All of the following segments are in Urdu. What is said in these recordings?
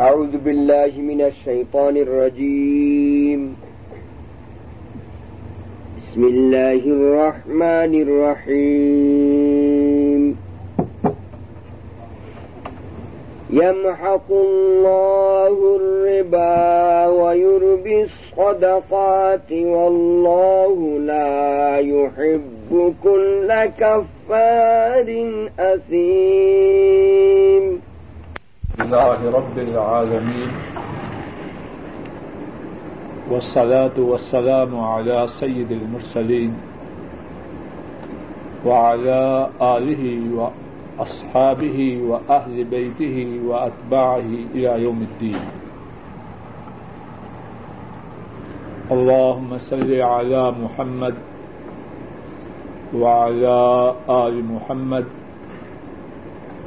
أعوذ بالله من الشيطان الرجيم. بسم الله الرحمن الرحيم. يمحق الله الربا ويربي الصدقات والله لا يحب كل كفار أثيم. لله رب العالمين. والصلاة والسلام على سيد المرسلين وعلى آله وأصحابه وأهل بيته وأتباعه إلى يوم الدين. اللهم صل على محمد وعلى آل محمد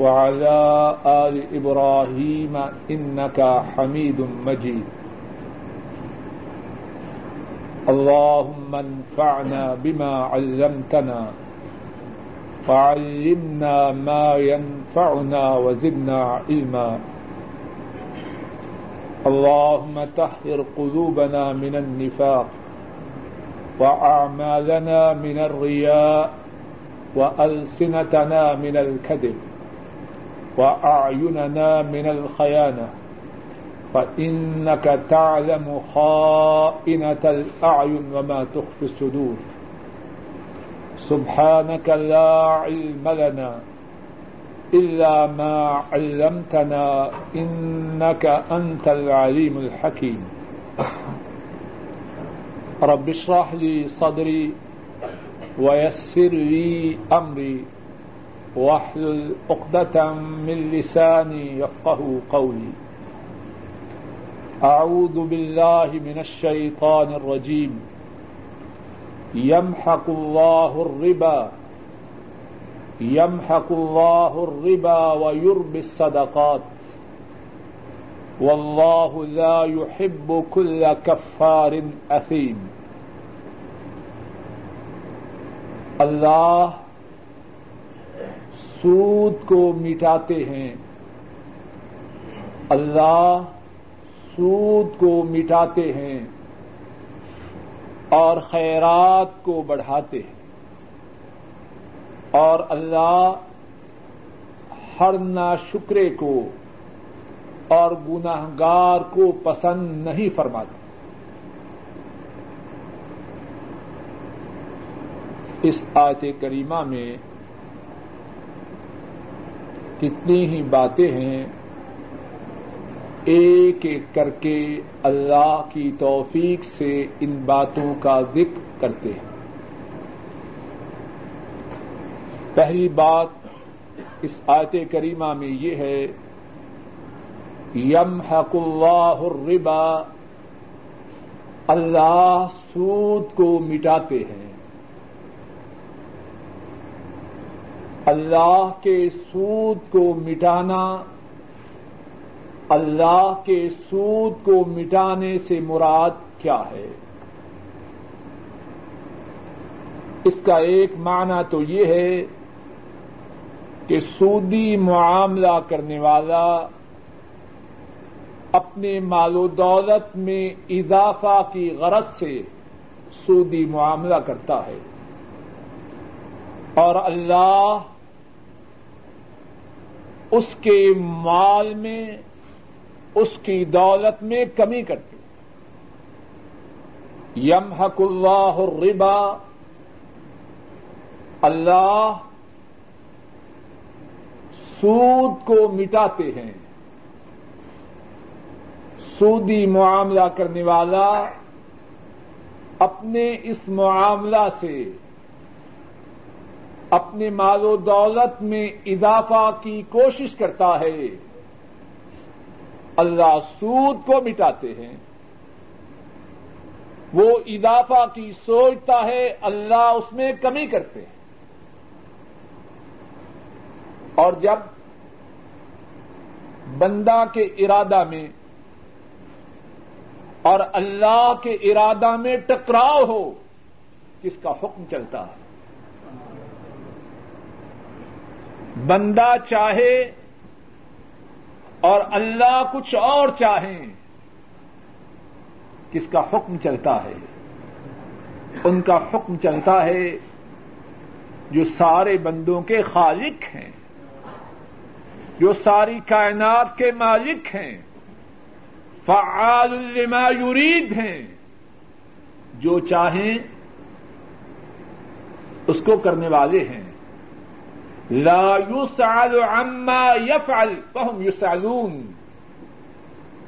وعلى آل إبراهيم إنك حميد مجيد. اللهم انفعنا بما علمتنا فعلمنا ما ينفعنا وزدنا علما. اللهم تحر قلوبنا من النفاق وأعمالنا من الرياء وألسنتنا من الكذب. وأعيننا من الخيانة فإنك تعلم خائنة الأعين وما تخفي الصدور سبحانك لا علم لنا إلا ما علمتنا إنك أنت العليم الحكيم رب اشرح لي صدري ويسر لي أمري واحلل عقدة من لساني يفقه قولي. أعوذ بالله من الشيطان الرجيم. يمحق الله الربا. يمحق الله الربا ويربي الصدقات. والله لا يحب كل كفار أثيم. اللہ سود کو مٹاتے ہیں۔ اللہ سود کو مٹاتے ہیں اور خیرات کو بڑھاتے ہیں۔ اور اللہ ہر نا شکرے کو اور گناہ گار کو پسند نہیں فرماتے اس آیت کریمہ میں کتنی ہی باتیں ہیں، ایک ایک کر کے اللہ کی توفیق سے ان باتوں کا ذکر کرتے ہیں۔ پہلی بات اس آیت کریمہ میں یہ ہے یم حق اللہ الربا، اللہ سود کو مٹاتے ہیں۔ اللہ کے سود کو مٹانا، اللہ کے سود کو مٹانے سے مراد کیا ہے؟ اس کا ایک معنی تو یہ ہے کہ سودی معاملہ کرنے والا اپنے مال و دولت میں اضافہ کی غرض سے سودی معاملہ کرتا ہے اور اللہ اس کے مال میں، اس کی دولت میں کمی کرتے یم حق اللہ الربا۔ اللہ سود کو مٹاتے ہیں۔ سودی معاملہ کرنے والا اپنے اس معاملہ سے اپنے مال و دولت میں اضافہ کی کوشش کرتا ہے۔ اللہ سود کو مٹاتے ہیں۔ وہ اضافہ کی سوچتا ہے، اللہ اس میں کمی کرتے ہیں۔ اور جب بندہ کے ارادہ میں اور اللہ کے ارادہ میں ٹکراؤ ہو، کس کا حکم چلتا ہے؟ بندہ چاہے اور اللہ کچھ اور چاہیں کس کا حکم چلتا ہے؟ ان کا حکم چلتا ہے جو سارے بندوں کے خالق ہیں، جو ساری کائنات کے مالک ہیں، فعال لما یرید ہیں۔ جو چاہیں، اس کو کرنے والے ہیں۔ لا يسعل عما يفعل، فهم يسعلون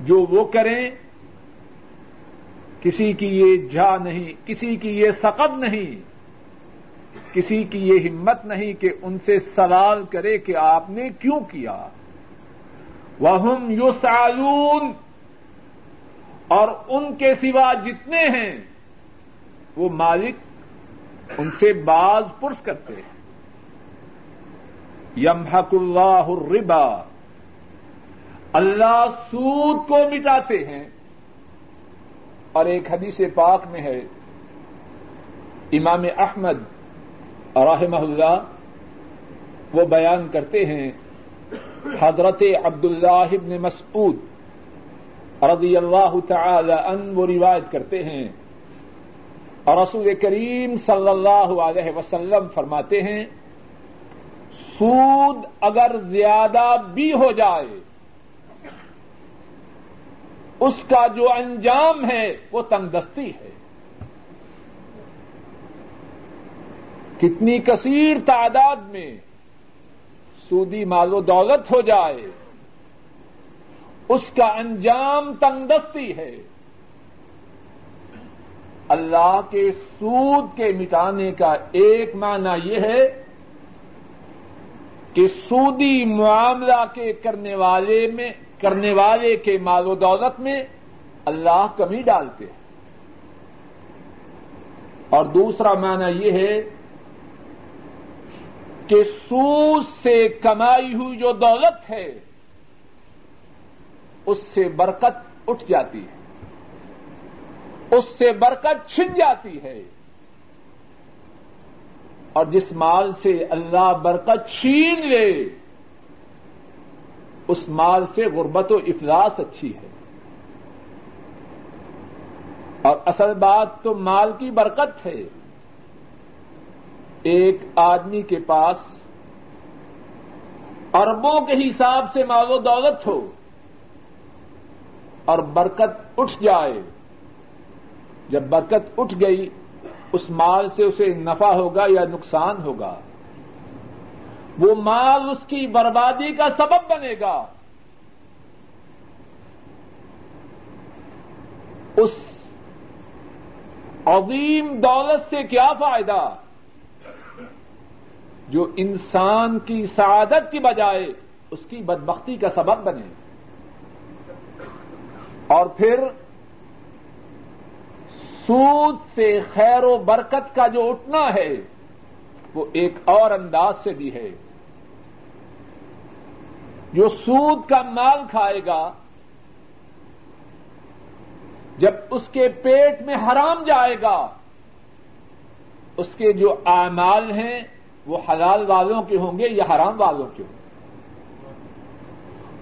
جو وہ کریں، کسی کی یہ جا نہیں، کسی کی یہ سقب نہیں، کسی کی یہ ہمت نہیں کہ ان سے سوال کرے کہ آپ نے کیوں کیا۔ وہ یسعلون اور ان کے سوا جتنے ہیں، وہ مالک ان سے باز پرس کرتے ہیں۔ یمحق اللہ الربا۔ اللہ سود کو مٹاتے ہیں۔ اور ایک حدیث پاک میں ہے۔ امام احمد رحمہ اللہ وہ بیان کرتے ہیں۔ حضرت عبد اللہ ابن مسعود رضی اللہ تعالی ان وہ روایت کرتے ہیں۔ اور رسول کریم صلی اللہ علیہ وسلم فرماتے ہیں سود اگر زیادہ بھی ہو جائے، اس کا جو انجام ہے وہ تنگ دستی ہے۔ کتنی کثیر تعداد میں سودی مال و دولت ہو جائے، اس کا انجام تنگ دستی ہے۔ اللہ کے سود کے مٹانے کا ایک معنی یہ ہے کہ سودی معاملہ کے کرنے والے میں کرنے والے کے مال و دولت میں اللہ کمی ڈالتے ہیں۔ اور دوسرا معنی یہ ہے کہ سود سے کمائی ہوئی جو دولت ہے، اس سے برکت اٹھ جاتی ہے۔ اس سے برکت چھن جاتی ہے۔ اور جس مال سے اللہ برکت چھین لے، اس مال سے غربت و افلاس اچھی ہے۔ اور اصل بات تو مال کی برکت ہے۔ ایک آدمی کے پاس اربوں کے حساب سے مال و دولت ہو اور برکت اٹھ جائے۔ جب برکت اٹھ گئی اس مال سے اسے نفع ہوگا یا نقصان ہوگا؟ وہ مال اس کی بربادی کا سبب بنے گا۔ اس عظیم دولت سے کیا فائدہ؟ جو انسان کی سعادت کی بجائے اس کی بدبختی کا سبب بنے۔ اور پھر سود سے خیر و برکت کا جو اٹھنا ہے، وہ ایک اور انداز سے بھی ہے۔ جو سود کا مال کھائے گا، جب اس کے پیٹ میں حرام جائے گا، اس کے جو اعمال ہیں، وہ حلال والوں کے ہوں گے یا حرام والوں کے ہوں گے؟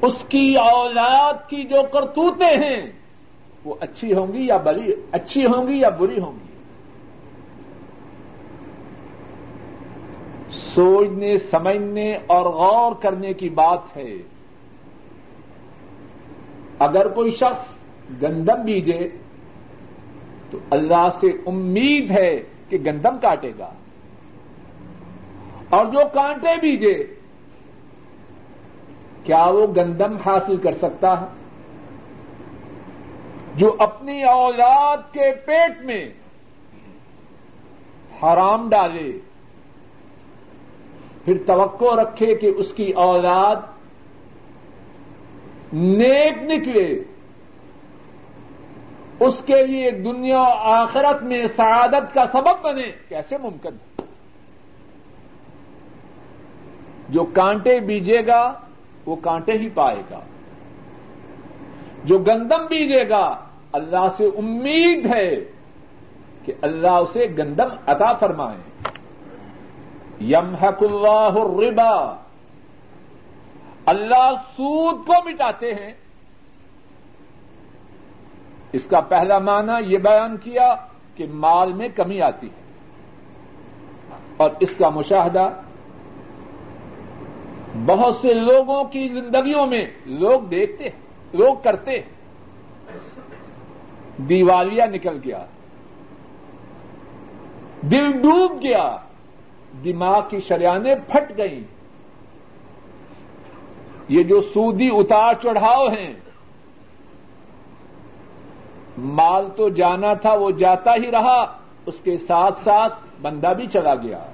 اس کی اولاد کی جو کرتوتیں ہیں وہ اچھی ہوں گی یا بری اچھی ہوں گی یا بری ہوں گی؟ سوچنے، سمجھنے اور غور کرنے کی بات ہے۔ اگر کوئی شخص گندم بیجے تو اللہ سے امید ہے کہ گندم کاٹے گا۔ اور جو کانٹے بیجے، کیا وہ گندم حاصل کر سکتا ہے؟ جو اپنی اولاد کے پیٹ میں حرام ڈالے، پھر توقع رکھے کہ اس کی اولاد نیک نکلے۔ اس کے لیے دنیا آخرت میں سعادت کا سبب بنے۔ کیسے ممکن؟ جو کانٹے بیجے گا، وہ کانٹے ہی پائے گا۔ جو گندم بیجے گا، اللہ سے امید ہے کہ اللہ اسے گندم عطا فرمائے۔ یم اللہ الربا۔ اللہ سود کو مٹاتے ہیں۔ اس کا پہلا معنی یہ بیان کیا کہ مال میں کمی آتی ہے۔ اور اس کا مشاہدہ، بہت سے لوگوں کی زندگیوں میں لوگ دیکھتے ہیں۔ لوگ کرتے ہیں۔ دیوالیہ نکل گیا۔ دل ڈوب گیا۔ دماغ کی شریانیں پھٹ گئیں۔ یہ جو سودی اتار چڑھاؤ ہیں، مال تو جانا تھا، وہ جاتا ہی رہا۔ اس کے ساتھ ساتھ بندہ بھی چلا گیا۔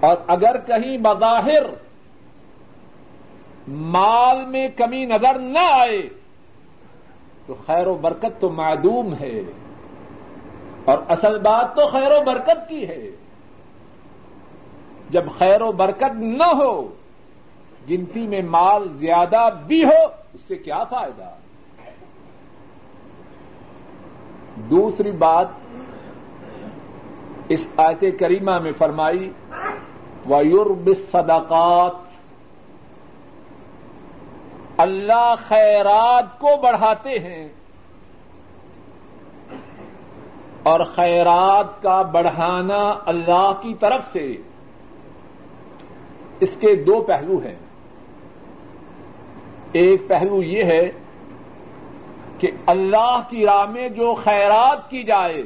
اور اگر کہیں بظاہر مال میں کمی نظر نہ آئے تو خیر و برکت تو معدوم ہے اور اصل بات تو خیر و برکت کی ہے جب خیر و برکت نہ ہو، گنتی میں مال زیادہ بھی ہو، اس سے کیا فائدہ؟ دوسری بات اس آیت کریمہ میں فرمائی ویورب صدقات اللہ خیرات کو بڑھاتے ہیں اور خیرات کا بڑھانا اللہ کی طرف سے اس کے دو پہلو ہیں۔ ایک پہلو یہ ہے کہ اللہ کی راہ میں جو خیرات کی جائے،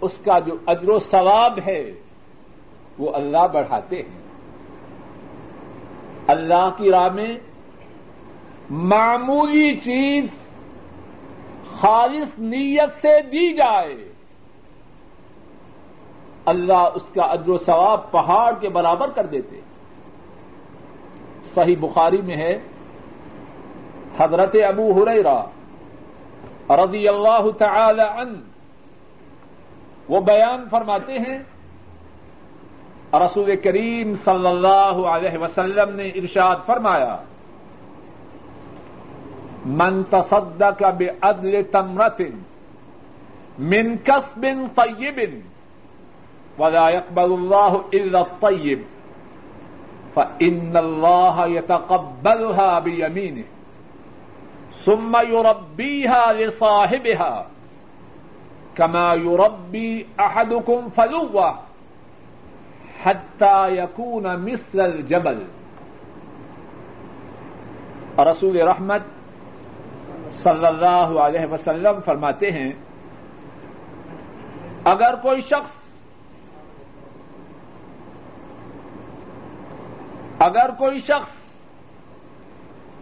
اس کا جو اجر و ثواب ہے، وہ اللہ بڑھاتے ہیں۔ اللہ کی راہ میں معمولی چیز خالص نیت سے دی جائے۔ اللہ اس کا اجر و ثواب پہاڑ کے برابر کر دیتے۔ صحیح بخاری میں ہے، حضرت ابو ہریرا رضی اللہ تعالی عنہ وہ بیان فرماتے ہیں، رسول کریم صلی اللہ علیہ وسلم نے ارشاد فرمایا من تصدق بعدل تمرت من كسب طيب ولا يقبل الله الا الطيب فان الله يتقبلها بيمينه ثم يربيها لصاحبها كما يربي احدكم فلوه حتى يكون مثل الجبل. رسول رحمت صلی اللہ علیہ وسلم فرماتے ہیں، اگر کوئی شخص، اگر کوئی شخص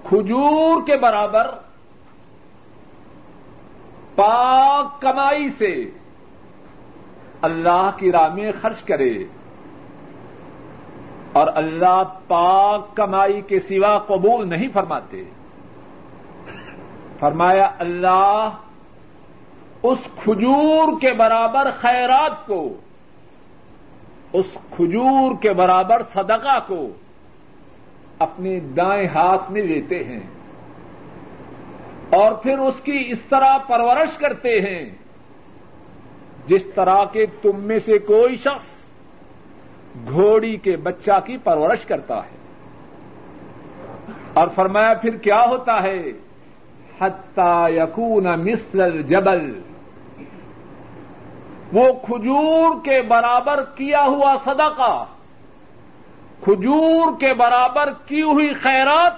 کھجور کے برابر پاک کمائی سے اللہ کی راہ میں خرچ کرے اور اللہ پاک کمائی کے سوا قبول نہیں فرماتے فرمایا، اللہ اس کھجور کے برابر خیرات کو، اس کھجور کے برابر صدقہ کو اپنے دائیں ہاتھ میں لیتے ہیں اور پھر اس کی اس طرح پرورش کرتے ہیں، جس طرح کے تم میں سے کوئی شخص گھوڑی کے بچہ کی پرورش کرتا ہے۔ اور فرمایا، پھر کیا ہوتا ہے؟ حتی یقون مثل جبل وہ کھجور کے برابر کیا ہوا صدقہ، کھجور کے برابر کی ہوئی خیرات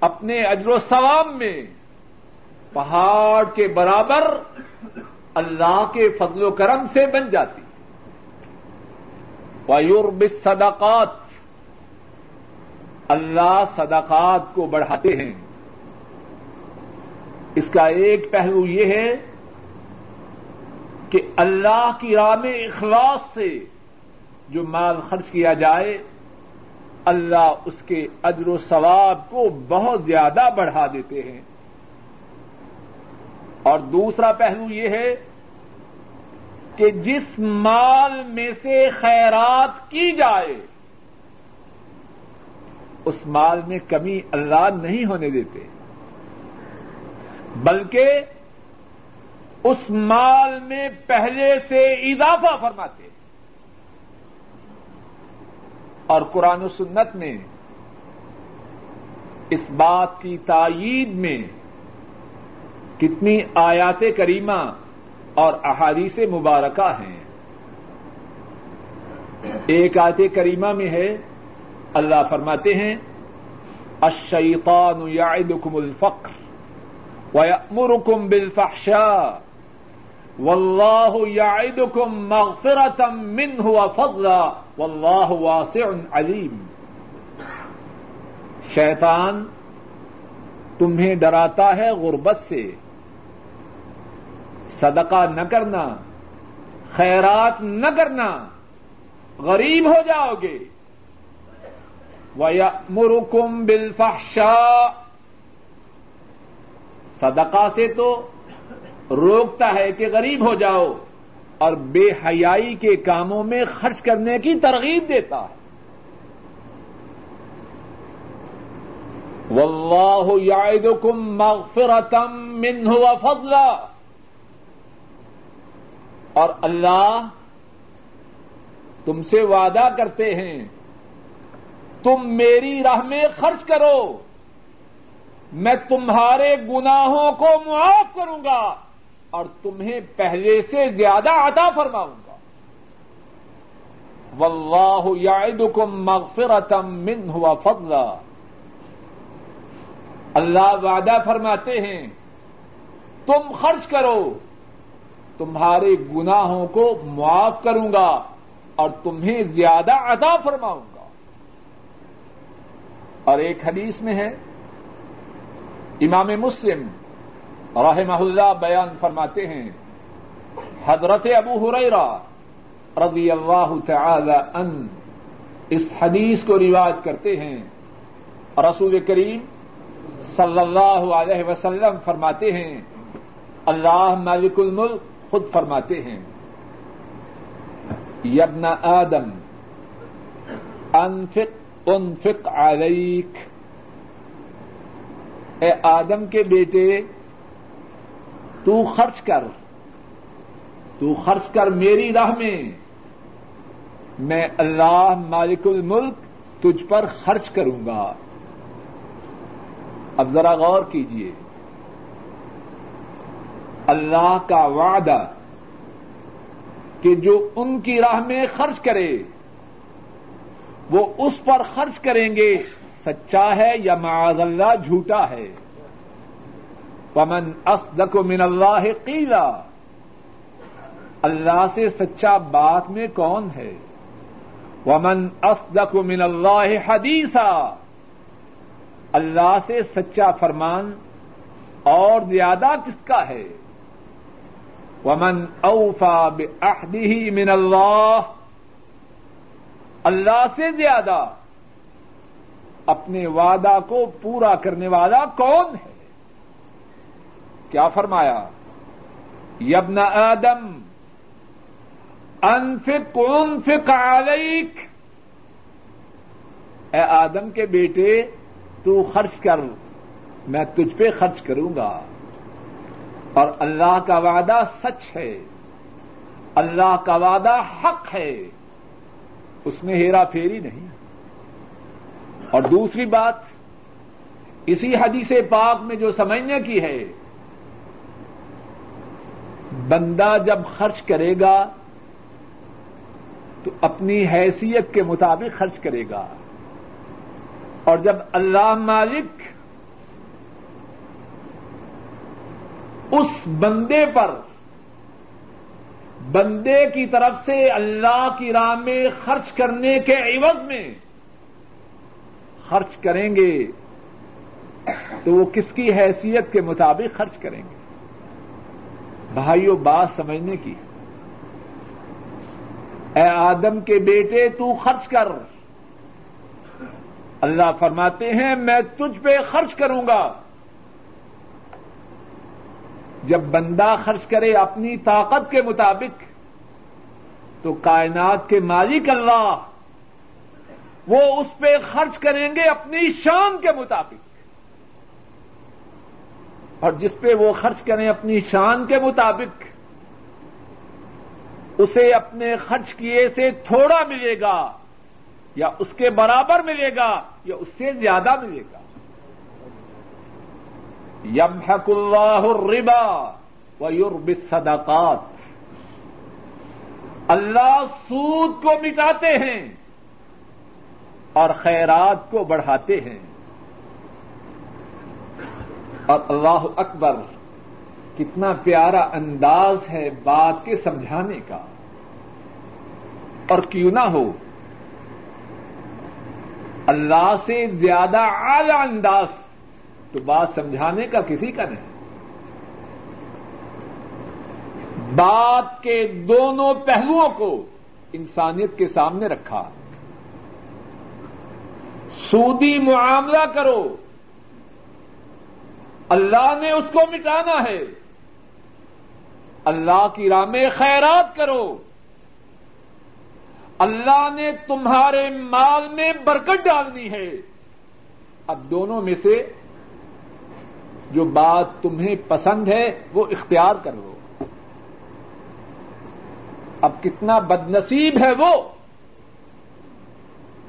اپنے اجر و ثواب میں، پہاڑ کے برابر اللہ کے فضل و کرم سے بن جاتی۔ ویورب صدقات اللہ صدقات کو بڑھاتے ہیں۔ اس کا ایک پہلو یہ ہے کہ اللہ کی راہ میں اخلاص سے جو مال خرچ کیا جائے، اللہ اس کے اجر و ثواب کو بہت زیادہ بڑھا دیتے ہیں۔ اور دوسرا پہلو یہ ہے کہ جس مال میں سے خیرات کی جائے، اس مال میں کمی اللہ نہیں ہونے دیتے۔ بلکہ اس مال میں پہلے سے اضافہ فرماتے اور قرآن و سنت میں اس بات کی تائید میں کتنی آیات کریمہ اور احادیث مبارکہ ہیں۔ ایک آیت کریمہ میں ہے، اللہ فرماتے ہیں، الشیطان یعدکم الفقر۔ ویأمرکم بالفحشاء واللہ یعدکم مغفرتا منہ وفضلا واللہ واسع علیم شیطان تمہیں ڈراتا ہے غربت سے صدقہ نہ کرنا خیرات نہ کرنا غریب ہو جاؤ گے وَيَأْمُرُكُمْ بِالْفَحْشَاءِ صدقہ سے تو روکتا ہے کہ غریب ہو جاؤ اور بے حیائی کے کاموں میں خرچ کرنے کی ترغیب دیتا ہے۔ واللہ یعدکم مغفرتا منہ وفضلا۔ اور اللہ تم سے وعدہ کرتے ہیں۔ تم میری راہ میں خرچ کرو۔ میں تمہارے گناہوں کو معاف کروں گا اور تمہیں پہلے سے زیادہ عطا فرماؤں گا۔ واللہ یعدکم مغفرتا منہ وفضلا اللہ وعدہ فرماتے ہیں، تم خرچ کرو، تمہارے گناہوں کو معاف کروں گا اور تمہیں زیادہ عطا فرماؤں گا۔ اور ایک حدیث میں ہے امام مسلم رحمہ اللہ بیان فرماتے ہیں، حضرت ابو حریرہ رضی اللہ تعالی ان اس حدیث کو رواج کرتے ہیں۔ رسول کریم صلی اللہ علیہ وسلم فرماتے ہیں، اللہ مالک الملک خود فرماتے ہیں یبن آدم، انفق انفق علیک۔ اے آدم کے بیٹے، تو خرچ کر، تو خرچ کر میری راہ میں۔ میں اللہ مالک الملک تجھ پر خرچ کروں گا۔ اب ذرا غور کیجیے اللہ کا وعدہ کہ جو ان کی راہ میں خرچ کرے، وہ اس پر خرچ کریں گے۔ سچا ہے یا معاذ اللہ جھوٹا ہے؟ پمن اصدق من اللہ قیلا اللہ سے سچا بات میں کون ہے؟ ومن اصدق من اللہ حدیثا اللہ سے سچا فرمان اور زیادہ کس کا ہے؟ ومن اوفا بعہدہ من اللہ اللہ سے زیادہ اپنے وعدہ کو پورا کرنے والا کون ہے؟ کیا فرمایا؟ یبن آدم، انفق انفق علیک۔ اے آدم کے بیٹے، تو خرچ کر، میں تجھ پہ خرچ کروں گا۔ اور اللہ کا وعدہ سچ ہے۔ اللہ کا وعدہ حق ہے۔ اس میں ہیرا پھیری نہیں۔ اور دوسری بات، اسی حدیث پاک میں جو سمجھنے کی ہے، بندہ جب خرچ کرے گا، تو اپنی حیثیت کے مطابق خرچ کرے گا۔ اور جب اللہ مالک اس بندے پر، بندے کی طرف سے اللہ کی راہ میں خرچ کرنے کے عوض میں خرچ کریں گے، تو وہ کس کی حیثیت کے مطابق خرچ کریں گے؟ بھائیوں بات سمجھنے کی۔ اے آدم کے بیٹے، تو خرچ کر۔ اللہ فرماتے ہیں، میں تجھ پہ خرچ کروں گا۔ جب بندہ خرچ کرے اپنی طاقت کے مطابق، تو کائنات کے مالک اللہ۔ وہ اس پہ خرچ کریں گے اپنی شان کے مطابق۔ اور جس پہ وہ خرچ کریں اپنی شان کے مطابق، اسے اپنے خرچ کیے سے تھوڑا ملے گا، یا اس کے برابر ملے گا، یا اس سے زیادہ ملے گا۔ یم حق اللہ الربا و یورب صدقات اللہ سود کو مٹاتے ہیں۔ اور خیرات کو بڑھاتے ہیں۔ اور اللہ اکبر، کتنا پیارا انداز ہے بات کے سمجھانے کا۔ اور کیوں نہ ہو، اللہ سے زیادہ اعلی انداز، تو بات سمجھانے کا کسی کا نہیں۔ بات کے دونوں پہلوؤں کو انسانیت کے سامنے رکھا۔ سودی معاملہ کرو۔ اللہ نے اس کو مٹانا ہے۔ اللہ کی راہ میں خیرات کرو۔ اللہ نے تمہارے مال میں برکت ڈالنی ہے۔ اب دونوں میں سے جو بات تمہیں پسند ہے، وہ اختیار کرو اب کتنا بد نصیب ہے وہ۔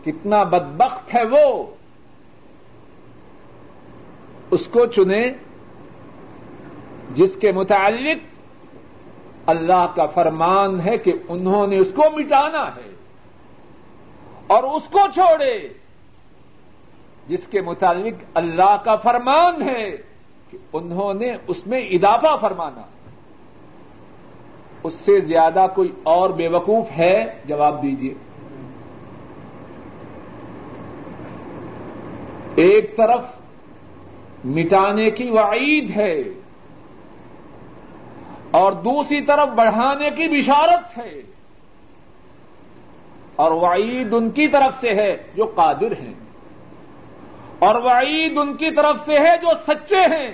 کتنا بدبخت ہے وہ، اس کو چنے جس کے متعلق اللہ کا فرمان ہے کہ انہوں نے اس کو مٹانا ہے اور اس کو چھوڑے، جس کے متعلق اللہ کا فرمان ہے کہ انہوں نے اس میں اضافہ فرمانا۔ اس سے زیادہ کوئی اور بے وقوف ہے؟ جواب دیجیے ایک طرف مٹانے کی وعید ہے اور دوسری طرف بڑھانے کی بشارت ہے اور وعید ان کی طرف سے ہے جو قادر ہیں اور وعید ان کی طرف سے ہے جو سچے ہیں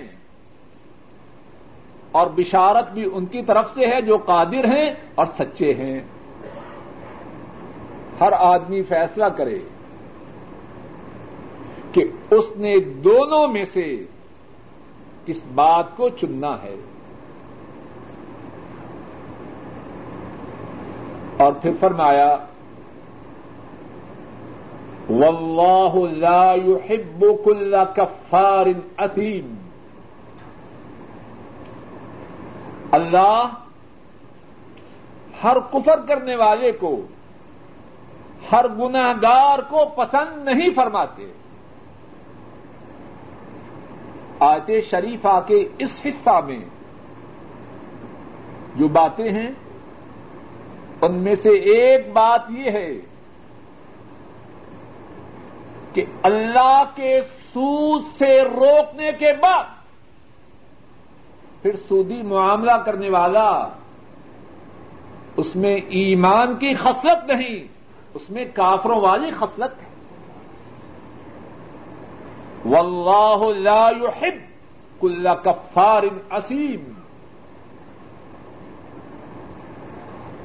اور بشارت بھی ان کی طرف سے ہے جو قادر ہیں اور سچے ہیں ہر آدمی فیصلہ کرے کہ اس نے دونوں میں سے کس بات کو چننا ہے۔ اور پھر فرمایا، واللہ لا يحب كل کفار اثیم اللہ ہر کفر کرنے والے کو، ہر گناہ گار کو پسند نہیں فرماتے۔ آیت شریفہ کے اس حصہ میں جو باتیں ہیں، ان میں سے ایک بات یہ ہے کہ اللہ کے سود سے روکنے کے بعد پھر سودی معاملہ کرنے والا اس میں ایمان کی خصلت نہیں، اس میں کافروں والی خصلت ہے۔ واللہ لا يحب کل کفار اسیم۔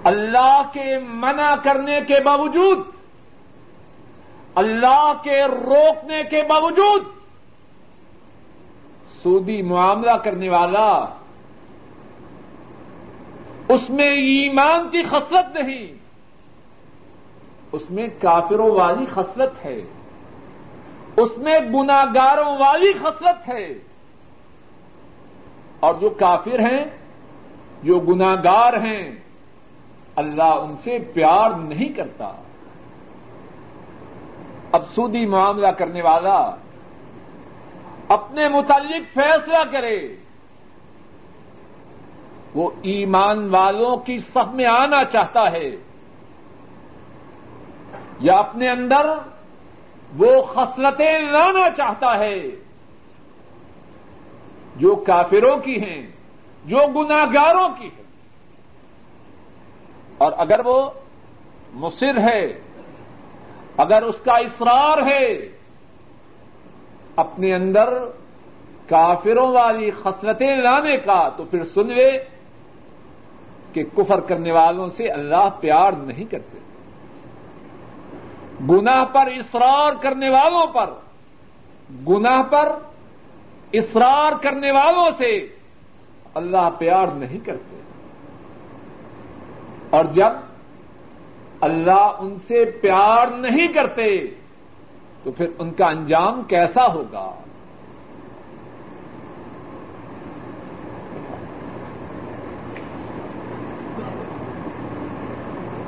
اللہ کے منع کرنے کے باوجود، اللہ کے روکنے کے باوجود سودی معاملہ کرنے والا، اس میں ایمان کی خصلت نہیں، اس میں کافروں والی خصلت ہے۔ اس میں گناگاروں والی خصلت ہے۔ اور جو کافر ہیں، جو گناگار ہیں، اللہ ان سے پیار نہیں کرتا۔ اب سودی معاملہ کرنے والا اپنے متعلق فیصلہ کرے۔ وہ ایمان والوں کی سب میں آنا چاہتا ہے۔ یا اپنے اندر وہ خصلتیں لانا چاہتا ہے۔ جو کافروں کی ہیں، جو گناگاروں کی ہیں۔ اور اگر وہ مصر ہے، اگر اس کا اصرار ہے، اپنے اندر کافروں والی خصلتیں لانے کا، تو پھر سن لے کہ کفر کرنے والوں سے اللہ پیار نہیں کرتے۔ گناہ پر اصرار کرنے والوں پر، گناہ پر اصرار کرنے والوں سے اللہ پیار نہیں کرتے۔ اور جب اللہ ان سے پیار نہیں کرتے، تو پھر ان کا انجام کیسا ہوگا؟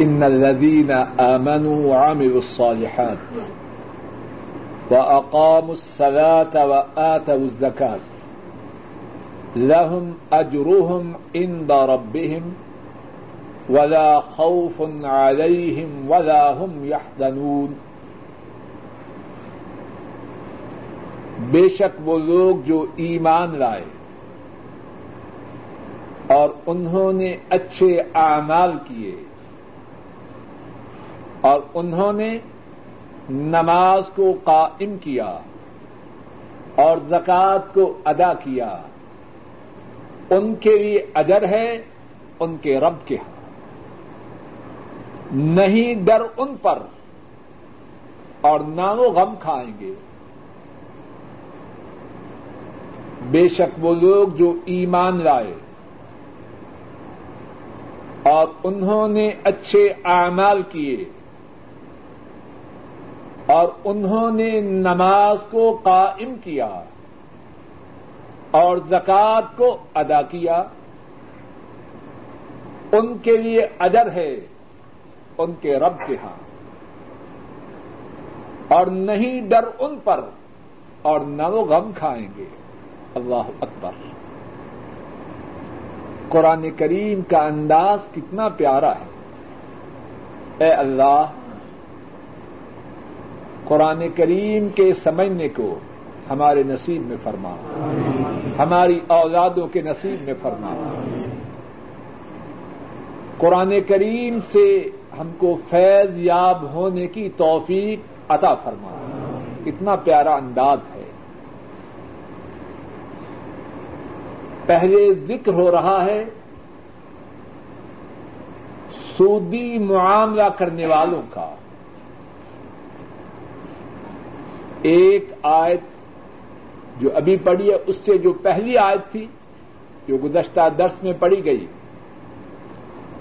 إن الذين آمنوا وعملوا الصالحات وأقاموا الصلاة وآتوا الزكاة لهم أجرهم عند ربهم ولا خوف عليهم ولا هم يحزنون بے شک وہ لوگ جو ایمان لائے اور انہوں نے اچھے اعمال کیے اور انہوں نے نماز کو قائم کیا اور زکوٰۃ کو ادا کیا۔ ان کے لیے اجر ہے، ان کے رب کے ہاں۔ نہیں ڈر ان پر اور نہ وہ غم کھائیں گے۔ بے شک وہ لوگ جو ایمان لائے اور انہوں نے اچھے اعمال کیے۔ اور انہوں نے نماز کو قائم کیا اور زکوٰۃ کو ادا کیا۔ ان کے لیے اجر ہے ان کے رب کے ہاں۔ اور نہیں ڈر ان پر اور نہ وہ غم کھائیں گے۔ اللہ اکبر۔ قرآن کریم کا انداز کتنا پیارا ہے۔ اے اللہ قرآن کریم کے سمجھنے کو ہمارے نصیب میں فرما۔ ہماری اولادوں کے نصیب میں فرما۔ قرآن کریم سے ہم کو فیض یاب ہونے کی توفیق عطا فرما۔ اتنا پیارا انداز ہے۔ پہلے ذکر ہو رہا ہے سودی معاملہ کرنے والوں کا۔ ایک آیت جو ابھی پڑھی ہے، اس سے جو پہلی آیت تھی، جو گزشتہ درس میں پڑھی گئی،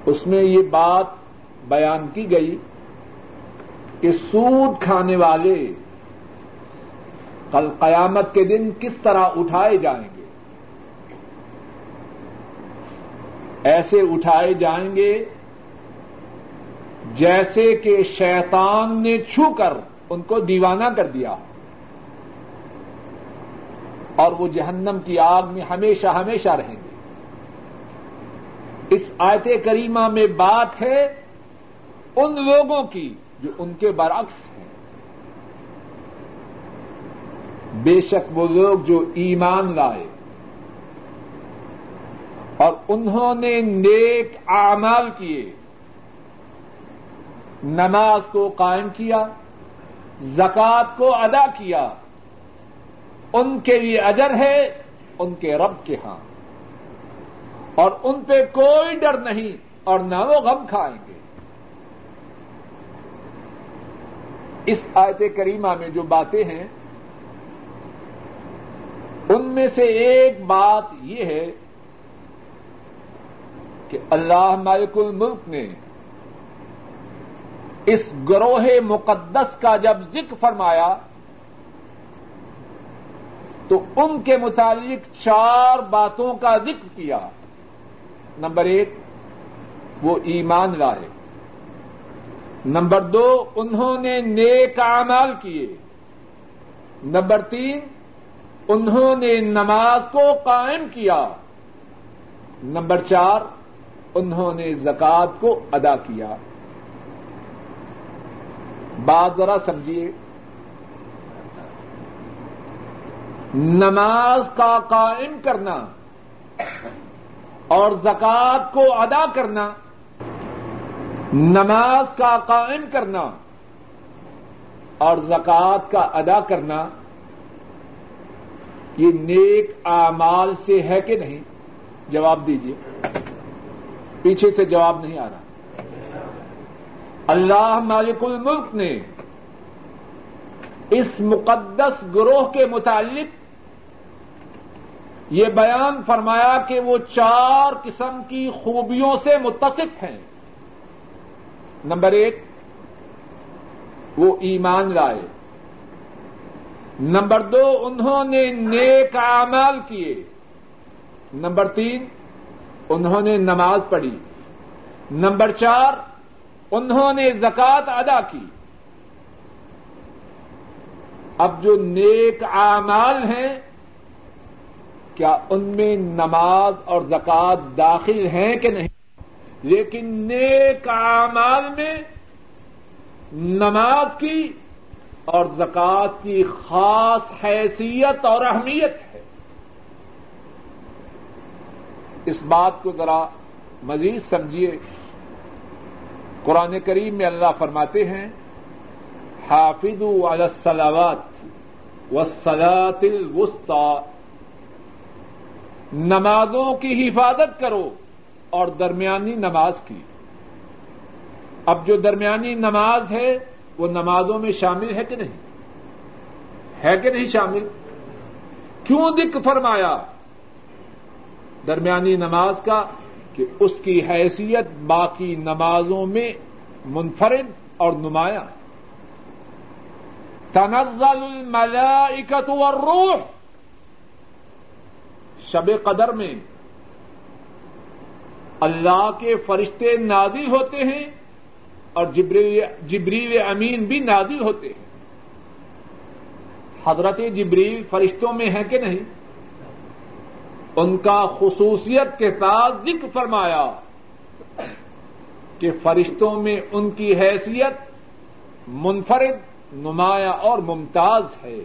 اس میں یہ بات بیان کی گئی کہ سود کھانے والے کل قیامت کے دن کس طرح اٹھائے جائیں گے؟ ایسے اٹھائے جائیں گے جیسے کہ شیطان نے چھو کر ان کو دیوانہ کر دیا اور وہ جہنم کی آگ میں ہمیشہ ہمیشہ رہیں گے۔ اس آیت کریمہ میں بات ہے ان لوگوں کی جو ان کے برعکس ہیں۔ بے شک وہ لوگ جو ایمان لائے اور انہوں نے نیک اعمال کیے، نماز کو قائم کیا زکوٰۃ کو ادا کیا۔ ان کے لیے اجر ہے، ان کے رب کے ہاں۔ اور ان پہ کوئی ڈر نہیں، اور نہ وہ غم کھائیں گے۔ اس آیت کریمہ میں جو باتیں ہیں، ان میں سے ایک بات یہ ہے کہ اللہ مالک الملک نے اس گروہ مقدس کا جب ذکر فرمایا تو ان کے متعلق چار باتوں کا ذکر کیا۔ نمبر ایک، وہ ایمان لائے۔ نمبر دو، انہوں نے نیک اعمال کیے۔ نمبر تین، انہوں نے نماز کو قائم کیا۔ نمبر چار، انہوں نے زکات کو ادا کیا۔ بات ذرا سمجھیے۔ نماز کا قائم کرنا اور زکات کو ادا کرنا، نماز کا قائم کرنا اور زکات کا ادا کرنا، یہ نیک اعمال سے ہے کہ نہیں؟ جواب دیجیے پیچھے سے جواب نہیں آ رہا۔ اللہ مالک الملک نے اس مقدس گروہ کے متعلق یہ بیان فرمایا کہ وہ چار قسم کی خوبیوں سے متصف ہیں۔ نمبر ایک، وہ ایمان لائے۔ نمبر دو، انہوں نے نیک اعمال کیے۔ نمبر تین، انہوں نے نماز پڑھی۔ نمبر چار انہوں نے زکات ادا کی۔ اب جو نیک اعمال ہیں، کیا ان میں نماز اور زکات داخل ہیں کہ نہیں؟ لیکن نیک اعمال میں نماز کی اور زکات کی خاص حیثیت اور اہمیت ہے۔ اس بات کو ذرا مزید سمجھیے۔ قرآن کریم میں اللہ فرماتے ہیں حافظ السلاوات وسلاط الوسطی، نمازوں کی حفاظت کرو اور درمیانی نماز کی۔ اب جو درمیانی نماز ہے، وہ نمازوں میں شامل ہے کہ نہیں؟ ہے کہ نہیں شامل؟ کیوں دکھ فرمایا؟ درمیانی نماز کا کہ اس کی حیثیت باقی نمازوں میں منفرد اور نمایاں تنزل الملائکت والروح۔ شب قدر میں اللہ کے فرشتے نازل ہوتے ہیں اور جبریل امین بھی نازل ہوتے ہیں۔ حضرت جبریل فرشتوں میں ہے کہ نہیں؟ ان کا خصوصیت کے ساتھ ذکر فرمایا کہ فرشتوں میں ان کی حیثیت منفرد، نمایاں اور ممتاز ہے۔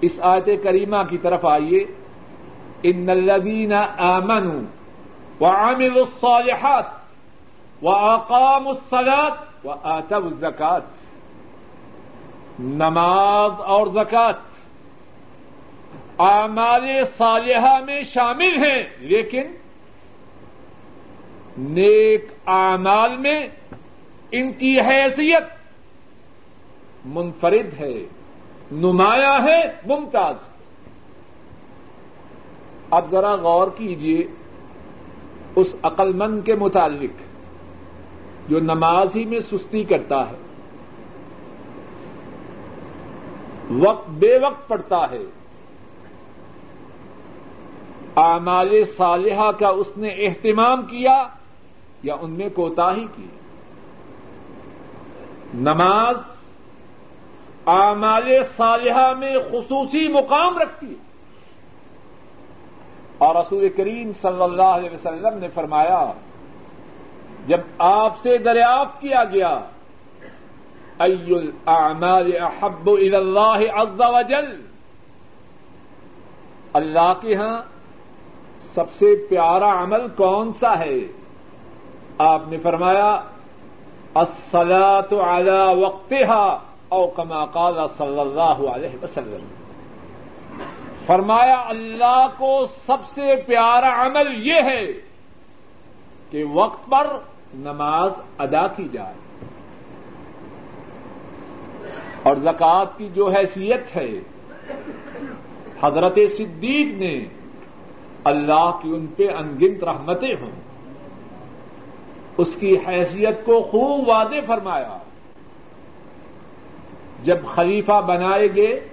اس آیت کریمہ کی طرف آئیے۔ ان الذین آمنوا وعملوا الصالحات وأقاموا الصلاة وآتوا الزکات۔ نماز اور زکات۔ اعمال صالحہ میں شامل ہیں، لیکن نیک اعمال میں ان کی حیثیت منفرد ہے، نمایاں ہے، ممتاز اب ذرا غور کیجیے اس عقل مند کے متعلق جو نماز ہی میں سستی کرتا ہے، وقت بے وقت پڑتا ہے۔ اعمال صالحہ کا اس نے اہتمام کیا یا ان میں کوتا ہی کی نماز اعمال صالحہ میں خصوصی مقام رکھتی ہے۔ اور رسول کریم صلی اللہ علیہ وسلم نے فرمایا، جب آپ سے دریافت کیا گیا، ای الاعمال احب الى اللہ عز وجل؟ اللہ کے ہاں سب سے پیارا عمل کون سا ہے؟ آپ نے فرمایا، الصلاة على وقتها، او کما قال صلی اللہ علیہ وسلم۔ فرمایا، اللہ کو سب سے پیارا عمل یہ ہے کہ وقت پر نماز ادا کی جائے۔ اور زکوٰۃ کی جو حیثیت ہے، حضرت صدیق نے اللہ کی ان پہ انگنت رحمتیں ہوں۔ اس کی حیثیت کو خوب واضح فرمایا۔ جب خلیفہ بنائے گئے،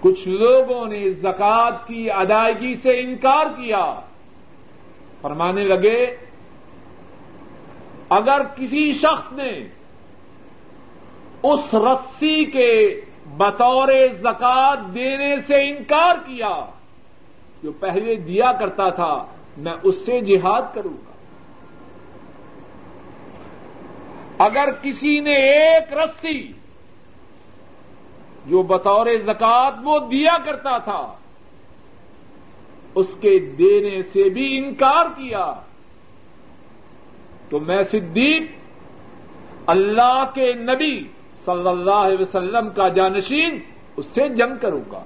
کچھ لوگوں نے زکات کی ادائیگی سے انکار کیا۔ فرمانے لگے، اگر کسی شخص نے اس رسی کے بطور زکات دینے سے انکار کیا جو پہلے دیا کرتا تھا، میں اس سے جہاد کروں گا۔ اگر کسی نے ایک رسی جو بطور زکات وہ دیا کرتا تھا، اس کے دینے سے بھی انکار کیا، تو میں صدیق، اللہ کے نبی صلی اللہ علیہ وسلم کا جانشین اس سے جنگ کروں گا۔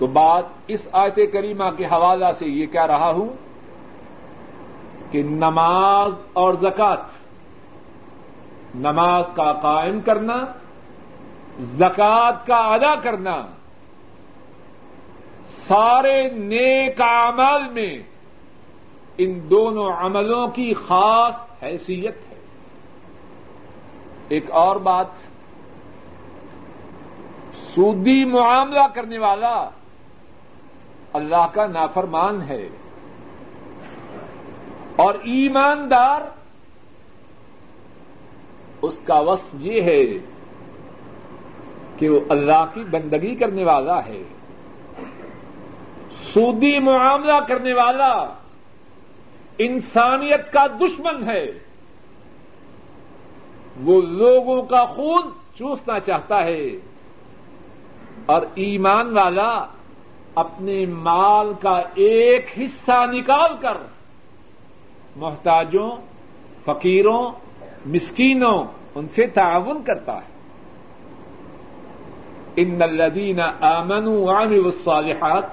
تو بات اس آیت کریمہ کے حوالہ سے یہ کہہ رہا ہوں کہ نماز اور زکات نماز کا قائم کرنا زکات کا ادا کرنا، سارے نیک عمل میں ان دونوں عملوں کی خاص حیثیت ہے۔ ایک اور بات سودی معاملہ کرنے والا اللہ کا نافرمان ہے۔ اور ایماندار اس کا وصف یہ ہے کہ وہ اللہ کی بندگی کرنے والا ہے۔ سودی معاملہ کرنے والا انسانیت کا دشمن ہے۔ وہ لوگوں کا خون چوسنا چاہتا ہے۔ اور ایمان والا اپنے مال کا ایک حصہ نکال کر محتاجوں، فقیروں، مسکینوں ان سے تعاون کرتا ہے۔ ان الذين آمنوا وعملوا الصالحات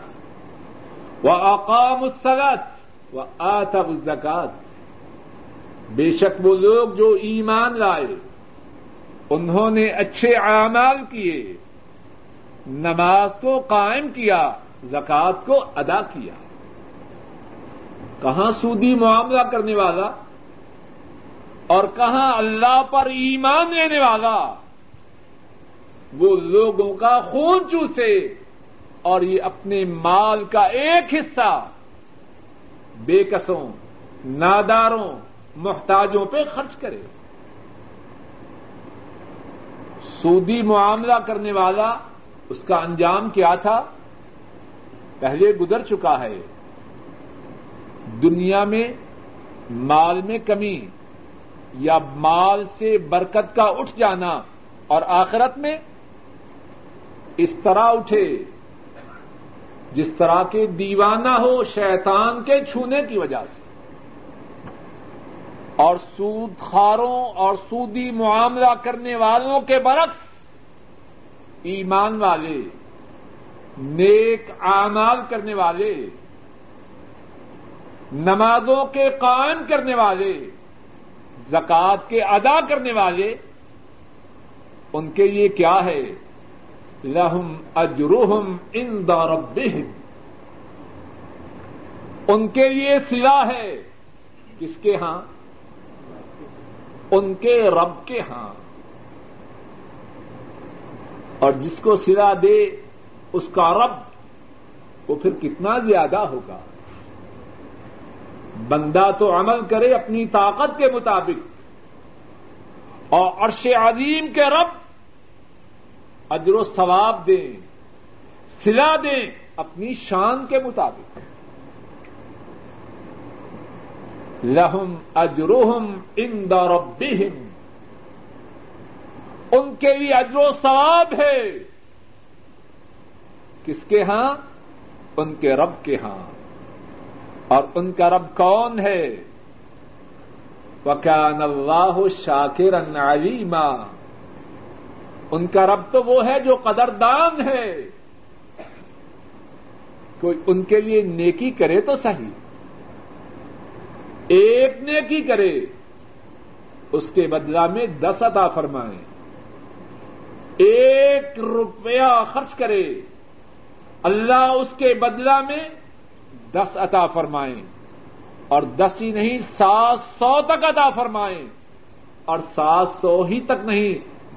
وأقاموا الصلاة وآتوا الزكاة بے شک وہ لوگ جو ایمان لائے، انہوں نے اچھے اعمال کیے، نماز کو قائم کیا۔ زکات کو ادا کیا۔ کہاں سودی معاملہ کرنے والا اور کہاں اللہ پر ایمان لینے والا، وہ لوگوں کا خون چوسے اور یہ اپنے مال کا ایک حصہ بے قصوں ناداروں، محتاجوں پہ خرچ کرے۔ سودی معاملہ کرنے والا اس کا انجام کیا تھا؟ پہلے گزر چکا ہے۔ دنیا میں مال میں کمی یا مال سے برکت کا اٹھ جانا اور آخرت میں اس طرح اٹھے۔ جس طرح کے دیوانہ ہو شیطان کے چھونے کی وجہ سے۔ اور سود خاروں اور سودی معاملہ کرنے والوں کے برعکس ایمان والے نیک اعمال کرنے والے، نمازوں کے قائم کرنے والے زکات کے ادا کرنے والے، ان کے لیے کیا ہے؟ لہم اجروہم ان ربہم۔ ان کے لیے سلا ہے۔ کس کے ہاں؟ ان کے رب کے ہاں۔ اور جس کو سلا دے اس کا رب وہ پھر کتنا زیادہ ہوگا؟ بندہ تو عمل کرے اپنی طاقت کے مطابق اور عرش عظیم کے رب اجر و ثواب دیں سلا دیں اپنی شان کے مطابق۔ لہم اجروہم ان ربہم۔ ان کے لیے اجر و ثواب ہے۔ کس کے ہاں؟ ان کے رب کے ہاں۔ اور ان کا رب کون ہے؟ وکان اللہ شاکر علیما ان کا رب تو وہ ہے جو قدردان ہے۔ کوئی ان کے لیے نیکی کرے تو صحیح۔ ایک نیکی کرے، اس کے بدلا میں دس عطا فرمائیں ایک روپیہ خرچ کرے۔ اللہ اس کے بدلا میں دس عطا فرمائیں اور دس ہی نہیں، سات سو تک عطا فرمائیں اور سات سو ہی تک نہیں،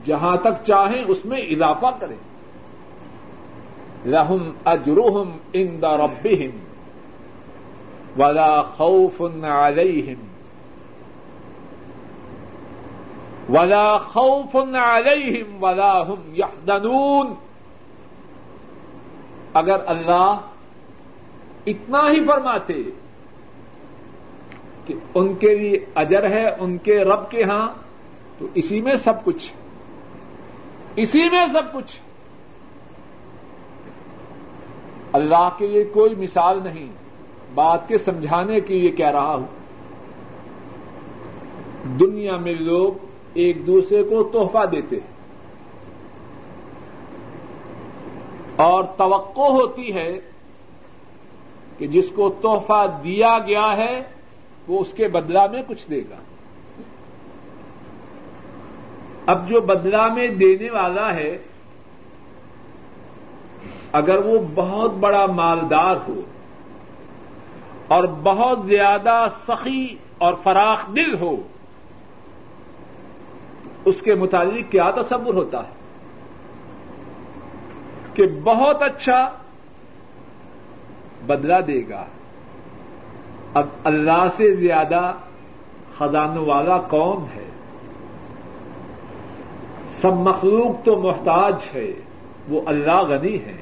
جہاں تک چاہیں اس میں اضافہ کریں۔ لہم اجروہم ان دا ربہم ولا خوف علیہم۔ ولا خوف علیہم ولا هم يحزنون اگر اللہ اتنا ہی فرماتے کہ ان کے لیے اجر ہے، ان کے رب کے ہاں تو اسی میں سب کچھ۔ اسی میں سب کچھ۔ اللہ کے لیے کوئی مثال نہیں۔ بات کے سمجھانے کے لیے کہہ رہا ہوں۔ دنیا میں لوگ ایک دوسرے کو تحفہ دیتے ہیں۔ اور توقع ہوتی ہے کہ جس کو تحفہ دیا گیا ہے، وہ اس کے بدلا میں کچھ دے گا۔ اب جو بدلا میں دینے والا ہے، اگر وہ بہت بڑا مالدار ہو اور بہت زیادہ سخی اور فراخ دل ہو، اس کے متعلق کیا تصور ہوتا ہے؟ کہ بہت اچھا بدلا دے گا۔ اب اللہ سے زیادہ خزانوں والا کون ہے۔ سب مخلوق تو محتاج ہے۔ وہ اللہ غنی ہے۔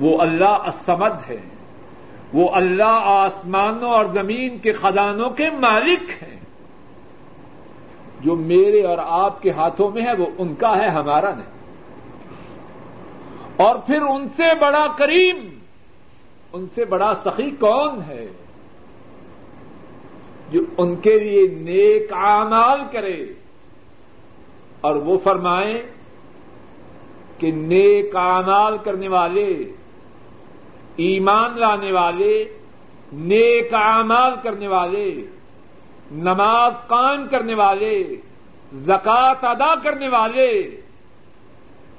وہ اللہ اسمد ہے۔ وہ اللہ آسمانوں اور زمین کے خزانوں کے مالک ہیں۔ جو میرے اور آپ کے ہاتھوں میں ہے، وہ ان کا ہے، ہمارا نہیں۔ اور پھر ان سے بڑا کریم ان سے بڑا سخی کون ہے جو ان کے لیے نیک آمال کرے اور وہ فرمائیں کہ نیک آمال کرنے والے، ایمان لانے والے، نیک اعمال کرنے والے، نماز قائم کرنے والے زکات ادا کرنے والے،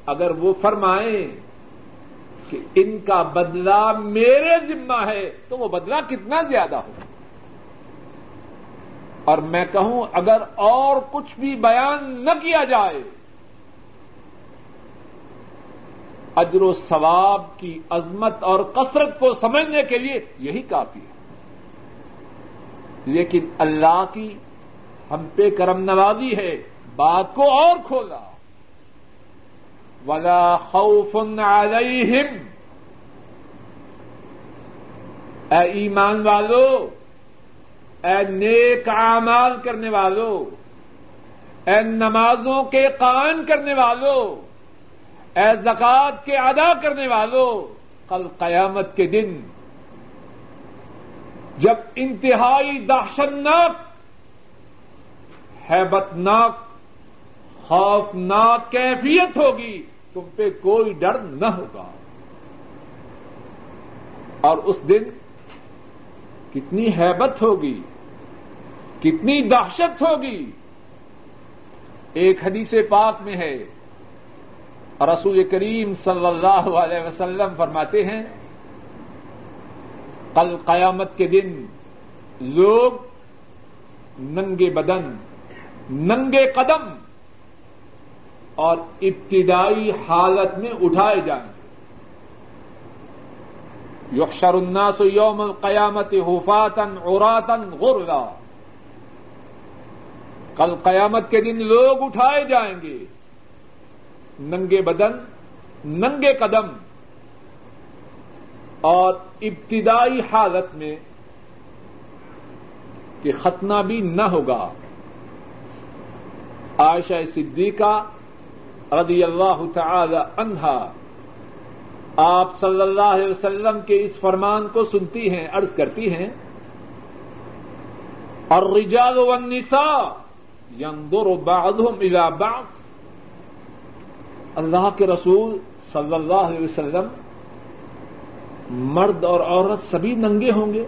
اگر وہ فرمائیں کہ ان کا بدلہ میرے ذمہ ہے، تو وہ بدلہ کتنا زیادہ ہو؟ اور میں کہوں، اگر اور کچھ بھی بیان نہ کیا جائے، اجر و ثواب کی عظمت اور کثرت کو سمجھنے کے لیے یہی کافی ہے۔ لیکن اللہ کی ہم پہ کرم نوازی ہے، بات کو اور کھولا۔ ولا خوف علیہم۔ اے ایمان والو، اے نیک اعمال کرنے والوں اے نمازوں کے قائم کرنے والوں اے زکات کے ادا کرنے والوں کل قیامت کے دن جب انتہائی دہشتناک، ہیبتناک، خوفناک کیفیت ہوگی۔ تم پہ کوئی ڈر نہ ہوگا۔ اور اس دن کتنی ہیبت ہوگی، کتنی دہشت ہوگی۔ ایک حدیث پاک میں ہے۔ رسول کریم صلی اللہ علیہ وسلم فرماتے ہیں، کل قیامت کے دن لوگ ننگے بدن، ننگے قدم اور ابتدائی حالت میں اٹھائے جائیں۔ گے یحشر الناس یوم القیامت حفاتن عوراتن غرلا کل قیامت کے دن لوگ اٹھائے جائیں گے۔ ننگے بدن، ننگے قدم۔ اور ابتدائی حالت میں کہ ختنہ بھی نہ ہوگا۔ عائشہ صدیقہ رضی اللہ تعالی عنہا۔ آپ صلی اللہ علیہ وسلم کے اس فرمان کو سنتی ہیں، عرض کرتی ہیں۔ اور رجال والنساء ينظر بعضهم الى بعض۔ اللہ کے رسول صلی اللہ علیہ وسلم مرد اور عورت سبھی ننگے ہوں گے۔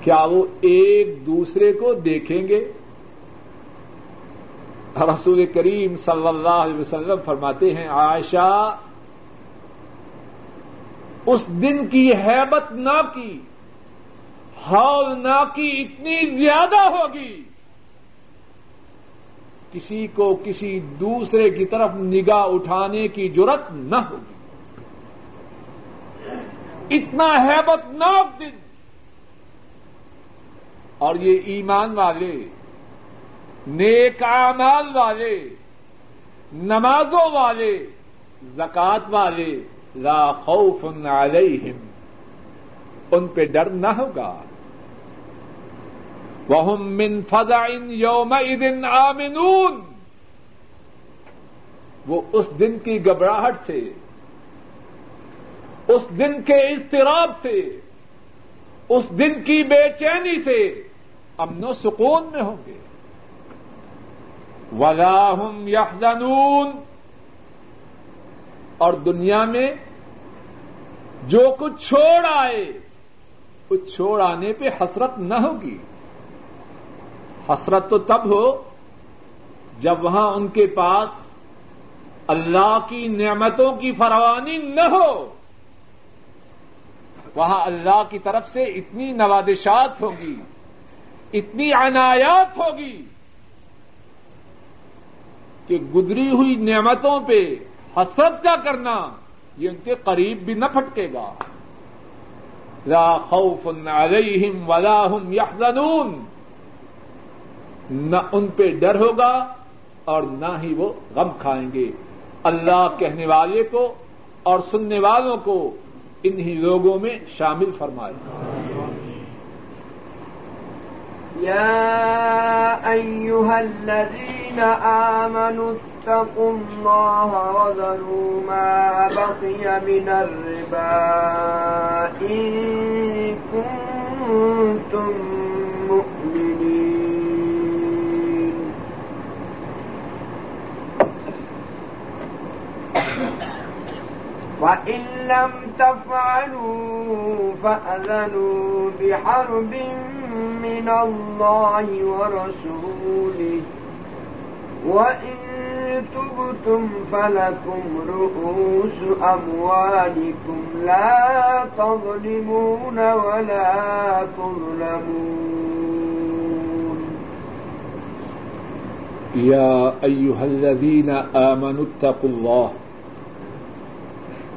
کیا وہ ایک دوسرے کو دیکھیں گے؟ رسول کریم صلی اللہ علیہ وسلم فرماتے ہیں، عائشہ، اس دن کی حیبت نہ کی ہال نہ کی، اتنی زیادہ ہوگی۔ کسی کو کسی دوسرے کی طرف نگاہ اٹھانے کی ضرورت نہ ہوگی۔ اتنا ہیبت ناک دن۔ اور یہ ایمان والے نیک اعمال والے، نمازوں والے زکات والے، لا خوف علیہم۔ ان پہ ڈر نہ ہوگا۔ وہ من فضا ان یوم دن آمنون۔ وہ اس دن کی گھبراہٹ سے، اس دن کے اضطراب سے، اس دن کی بے چینی سے امن و سکون میں ہوں گے۔ ولاحم یحزنون اور دنیا میں جو کچھ چھوڑ آئے، اس چھوڑ آنے پہ حسرت نہ ہوگی۔ حسرت تو تب ہو جب وہاں ان کے پاس اللہ کی نعمتوں کی فروانی نہ ہو۔ وہاں اللہ کی طرف سے اتنی نوادشات ہوگی، اتنی عنایات ہوگی۔ کہ گزری ہوئی نعمتوں پہ حسرت کا کرنا یہ ان کے قریب بھی نہ پھٹکے گا۔ لا خوف علیہم ولا هم یحزنون۔ نہ ان پہ ڈر ہوگا اور نہ ہی وہ غم کھائیں گے۔ اللہ کہنے والے کو اور سننے والوں کو انہی لوگوں میں شامل فرمائے۔ يا أيها الذين آمنوا اتقوا الله وذروا ما بقي من الربا إن كنتم مؤمنين وإن لم تفعلوا فأذنوا بحرب من الله ورسوله وإن تبتم فلكم رؤوس أموالكم لا تظلمون ولا تظلمون يا أيها الذين آمنوا اتقوا الله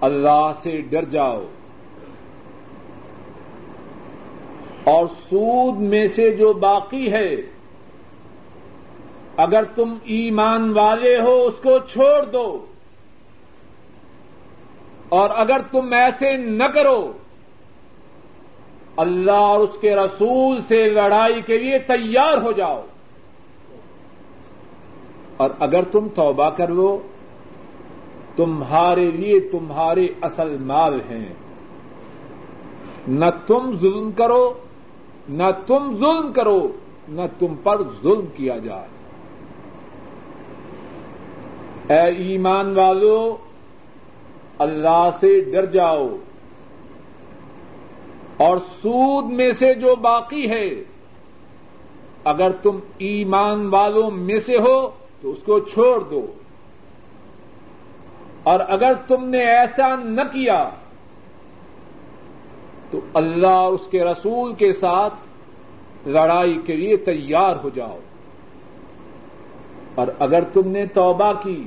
اللہ سے ڈر جاؤ۔ اور سود میں سے جو باقی ہے، اگر تم ایمان والے ہو، اس کو چھوڑ دو۔ اور اگر تم ایسے نہ کرو، اللہ اور اس کے رسول سے لڑائی کے لیے تیار ہو جاؤ۔ اور اگر تم توبہ کر لو تمہارے لیے تمہارے اصل مال ہیں۔ نہ تم ظلم کرو، نہ تم ظلم کرو، نہ تم پر ظلم کیا جائے۔ اے ایمان والو، اللہ سے ڈر جاؤ۔ اور سود میں سے جو باقی ہے، اگر تم ایمان والوں میں سے ہو تو اس کو چھوڑ دو۔ اور اگر تم نے ایسا نہ کیا تو اللہ اور اس کے رسول کے ساتھ لڑائی کے لیے تیار ہو جاؤ۔ اور اگر تم نے توبہ کی،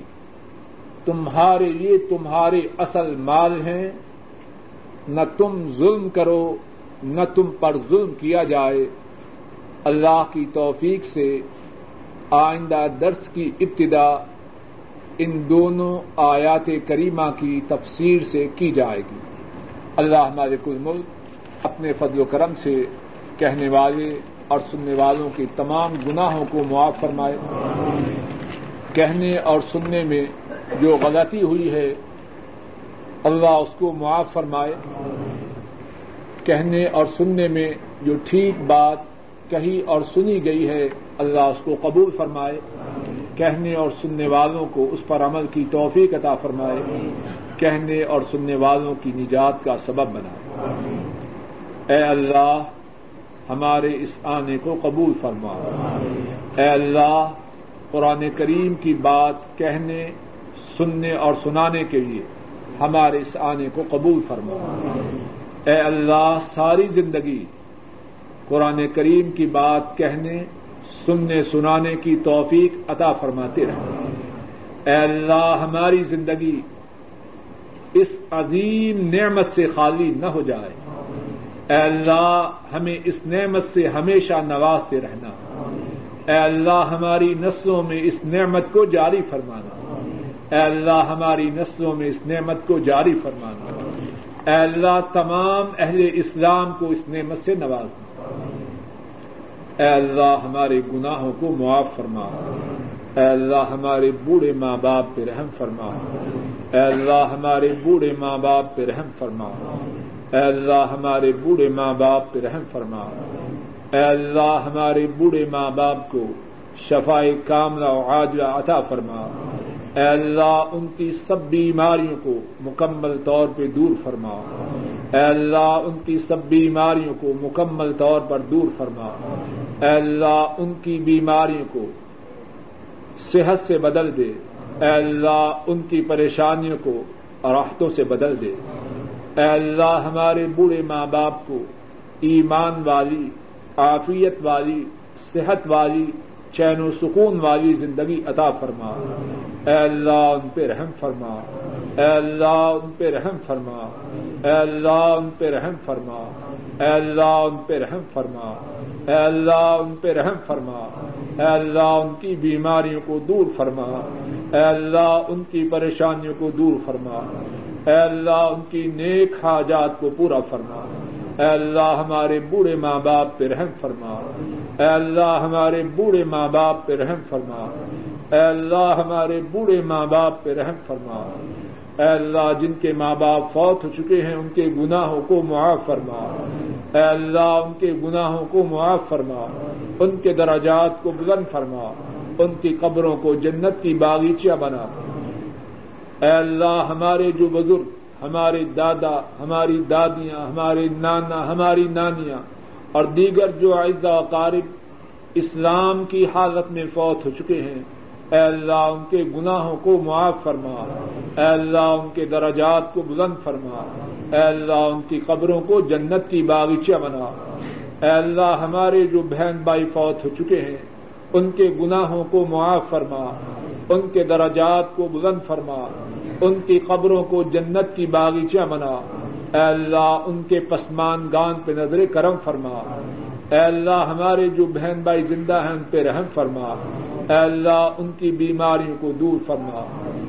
تمہارے لیے تمہارے اصل مال ہیں۔ نہ تم ظلم کرو، نہ تم پر ظلم کیا جائے۔ اللہ کی توفیق سے آئندہ درس کی ابتدا ان دونوں آیات کریمہ کی تفسیر سے کی جائے گی۔ اللہ ہمارے کل ملک اپنے فضل و کرم سے کہنے والے اور سننے والوں کے تمام گناہوں کو معاف فرمائے۔ کہنے اور سننے میں جو غلطی ہوئی ہے، اللہ اس کو معاف فرمائے۔ کہنے اور سننے میں جو ٹھیک بات کہی اور سنی گئی ہے، اللہ اس کو قبول فرمائے۔ کہنے اور سننے والوں کو اس پر عمل کی توفیق عطا فرمائے۔ کہنے اور سننے والوں کی نجات کا سبب بنائے اے اللہ، ہمارے اس آنے کو قبول فرما۔ اے اللہ، قرآن کریم کی بات کہنے، سننے اور سنانے کے لیے ہمارے اس آنے کو قبول فرما۔ اے اللہ، ساری زندگی قرآن کریم کی بات کہنے سننے سنانے کی توفیق عطا فرماتے رہے اے اللہ، ہماری زندگی اس عظیم نعمت سے خالی نہ ہو جائے۔ اے اللہ، ہمیں اس نعمت سے ہمیشہ نوازتے رہنا۔ اے اللہ، ہماری نسلوں میں اس نعمت کو جاری فرمانا۔ اے اللہ، ہماری نسلوں میں اس نعمت کو جاری فرمانا۔ اے اللہ، تمام اہل اسلام کو اس نعمت سے نوازنا۔ اے اللہ ہمارے گناہوں کو معاف فرما۔ اے اللہ ہمارے بوڑھے ماں باپ پہ رحم فرما۔ اے اللہ ہمارے بوڑھے ماں باپ پہ رحم فرما۔ اے اللہ ہمارے بوڑھے ماں باپ پہ رحم فرما۔ اے اللہ ہمارے بوڑھے ماں باپ کو شفائی کاملہ و عاجلہ عطا فرما۔ اے اللہ ان کی سب بیماریوں کو مکمل طور پہ دور فرما۔ اے اللہ ان کی سب بیماریوں کو مکمل طور پر دور فرما۔ اے اللہ ان کی بیماریوں کو صحت سے بدل دے۔ اے اللہ ان کی پریشانیوں کو راحتوں سے بدل دے۔ اے اللہ ہمارے بوڑھے ماں باپ کو ایمان والی، عافیت والی، صحت والی، چین و سکون والی زندگی عطا فرما۔ اے اللہ ان پہ رحم فرما۔ اے اللہ ان پہ رحم فرما۔ اے اللہ ان پہ رحم فرما۔ اے اللہ ان پہ رحم فرما۔ اے اللہ ان پہ رحم فرما۔ اے اللہ ان کی بیماریوں کو دور فرما۔ اے اللہ ان کی پریشانیوں کو دور فرما۔ اے اللہ ان کی نیک حاجات کو پورا فرما۔ اے اللہ ہمارے بوڑھے ماں باپ پہ رحم فرما۔ اے اللہ ہمارے بوڑھے ماں باپ پہ رحم فرما۔ اے اللہ ہمارے بوڑھے ماں باپ پہ رحم فرما۔ اے اللہ جن کے ماں باپ فوت ہو چکے ہیں، ان کے گناہوں کو معاف فرما۔ اے اللہ، ان کے گناہوں کو معاف فرما، ان کے دراجات کو بلند فرما، ان کی قبروں کو جنت کی باغیچہ بنا۔ اے اللہ، ہمارے جو بزرگ، ہمارے دادا، ہماری دادیاں، ہمارے نانا، ہماری نانیاں اور دیگر جو اعزا قارب اسلام کی حالت میں فوت ہو چکے ہیں اے اللہ، ان کے گناہوں کو معاف فرما۔ اے اللہ، ان کے درجات کو بلند فرما۔ اے اللہ، ان کی قبروں کو جنت کی باغیچہ بنا۔ اے اللہ، ہمارے جو بہن بھائی فوت ہو چکے ہیں، ان کے گناہوں کو معاف فرما۔ ان کے درجات کو بلند فرما۔ ان کی قبروں کو جنت کی باغیچہ بنا۔ اے اللہ، ان کے پسمان گان پہ نظر کرم فرما۔ اے اللہ، ہمارے جو بہن بھائی زندہ ہیں، ان پہ رحم فرما۔ اے اللہ، ان کی بیماریوں کو دور فرما۔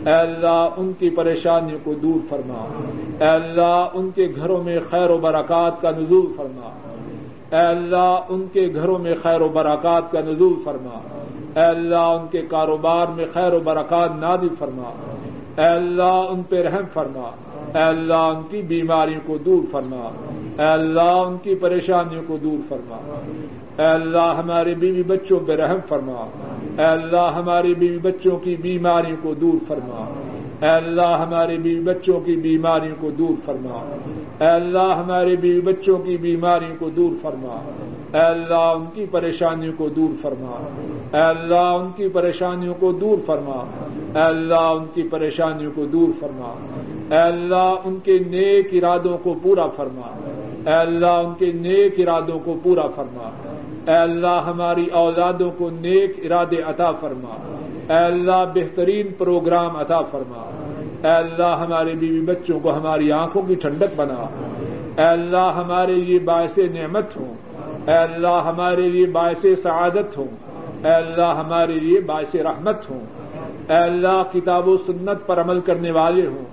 اے اللہ، ان کی پریشانیوں کو دور فرما۔ اے اللہ، ان کے گھروں میں خیر و برکات کا نزول فرما۔ اے اللہ، ان کے گھروں میں خیر و برکات کا نزول فرما۔ اے اللہ، ان کے کاروبار میں خیر و برکات نادی فرما۔ اے اللہ، ان پہ رحم فرما۔ اے اللہ، ان کی بیماریوں کو دور فرما۔ اے اللہ، ان کی پریشانیوں کو دور فرما۔ اے اللہ، ہمارے بیوی بچوں پہ رحم فرما۔ اے اللہ ہمارے بیوی بچوں کی بیماریوں کو دور فرما۔ اے اللہ ہمارے بیوی بچوں کی بیماریوں کو دور فرما۔ اے اللہ ہمارے بیوی بچوں کی بیماریوں کو دور فرما۔ اے اللہ ان کی پریشانیوں کو دور فرما۔ اے اللہ ان کی پریشانیوں کو دور فرما۔ اے اللہ ان کی پریشانیوں کو دور فرما۔ اے اللہ ان کے نیک ارادوں کو پورا فرما۔ اے اللہ ان کے نیک ارادوں کو پورا فرما۔ اے اللہ ہماری اولادوں کو نیک ارادے عطا فرما۔ اے اللہ بہترین پروگرام عطا فرما۔ اے اللہ ہمارے بیوی بچوں کو ہماری آنکھوں کی ٹھنڈک بنا۔ اے اللہ ہمارے لیے باعث نعمت ہوں۔ اے اللہ ہمارے لیے باعث سعادت ہوں۔ اے اللہ ہمارے لیے باعث رحمت ہوں۔ اے اللہ کتاب و سنت پر عمل کرنے والے ہوں۔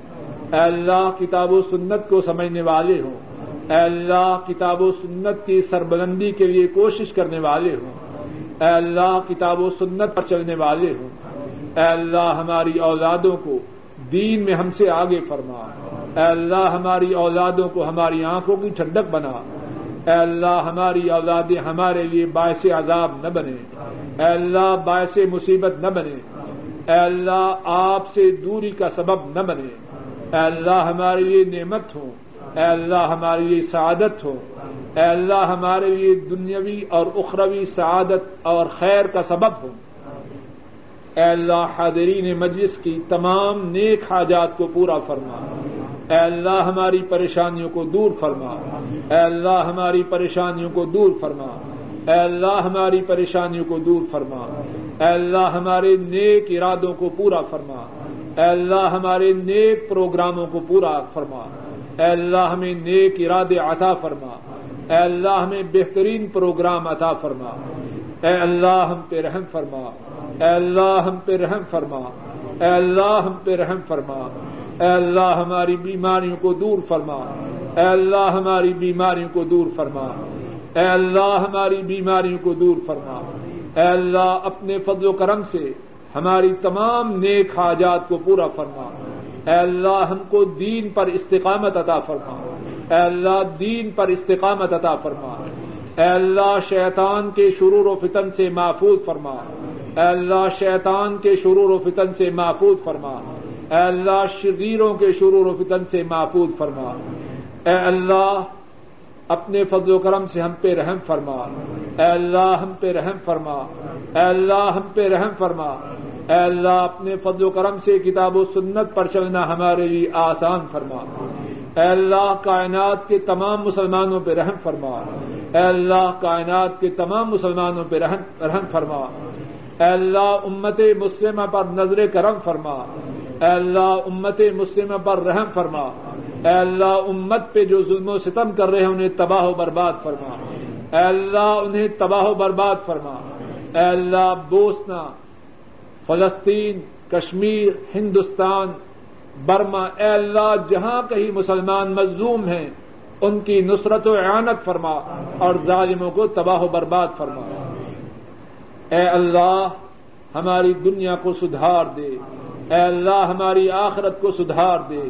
اے اللہ کتاب و سنت کو سمجھنے والے ہوں۔ اے اللہ، کتاب و سنت کی سربلندی کے لیے کوشش کرنے والے ہوں۔ اے اللہ، کتاب و سنت پر چلنے والے ہوں۔ اے اللہ، ہماری اولادوں کو دین میں ہم سے آگے فرما۔ اے اللہ، ہماری اولادوں کو ہماری آنکھوں کی ٹھنڈک بنا۔ اے اللہ، ہماری اولادیں ہمارے لیے باعث عذاب نہ بنے۔ اے اللہ، باعث مصیبت نہ بنے۔ اے اللہ، آپ سے دوری کا سبب نہ بنے۔ اے اللہ، ہمارے لیے نعمت ہو اے اللہ ہمارے لیے سعادت ہو۔ اے اللہ ہمارے لیے دنیاوی اور اخروی سعادت اور خیر کا سبب ہو۔ اے اللہ حاضرین مجلس کی تمام نیک حاجات کو پورا فرما۔ اے اللہ ہماری پریشانیوں کو دور فرما۔ اے اللہ ہماری پریشانیوں کو دور فرما۔ اے اللہ ہماری پریشانیوں کو دور فرما۔ اے اللہ ہمارے نیک ارادوں کو پورا فرما۔ اے اللہ ہمارے نیک پروگراموں کو پورا فرما۔ اے اللہ ہمیں نیک ارادے عطا فرما۔ اے اللہ ہمیں بہترین پروگرام عطا فرما۔ اے اللہ ہم پہ رحم فرما۔ اے اللہ ہم پہ رحم فرما۔ اے اللہ ہم پہ رحم فرما۔ اے اللہ ہماری بیماریوں کو دور فرما۔ اے اللہ ہماری بیماریوں کو دور فرما۔ اے اللہ ہماری بیماریوں کو دور فرما۔ اے اللہ اپنے فضل و کرم سے ہماری تمام نیک حاجات کو پورا فرما۔ اے اللہ ہم کو دین پر استقامت عطا فرما۔ اے اللہ دین پر استقامت عطا فرما۔ اے اللہ شیطان کے شرور و فتن سے محفوظ فرما۔ اے اللہ شیطان کے شرور و فتن سے محفوظ فرما۔ اے اللہ شریروں کے شرور و فتن سے محفوظ فرما۔ اے اللہ اپنے فضل و کرم سے ہم پہ رحم فرما۔ اے اللہ ہم پہ رحم فرما۔ اے اللہ ہم پہ رحم فرما۔ اے اللہ، اپنے فضل و کرم سے کتاب و سنت پر چلنا ہمارے لیے آسان فرما۔ اے اللہ، کائنات کے تمام مسلمانوں پہ رحم فرما۔ اے اللہ، کائنات کے تمام مسلمانوں پہ رحم فرما۔ اے اللہ، امت مسلمہ پر نظر کرم فرما۔ اے اللہ، امت مسلمہ پر رحم فرما۔ اے اللہ، امت پہ جو ظلم و ستم کر رہے ہیں، انہیں تباہ و برباد فرما۔ اے اللہ، انہیں تباہ و برباد فرما۔ اے اللہ، بوسنا۔ فلسطین، کشمیر، ہندوستان، برما، اے اللہ، جہاں کہیں مسلمان مظلوم ہیں، ان کی نصرت و اعانت فرما اور ظالموں کو تباہ و برباد فرما۔ اے اللہ، ہماری دنیا کو سدھار دے۔ اے اللہ، ہماری آخرت کو سدھار دے۔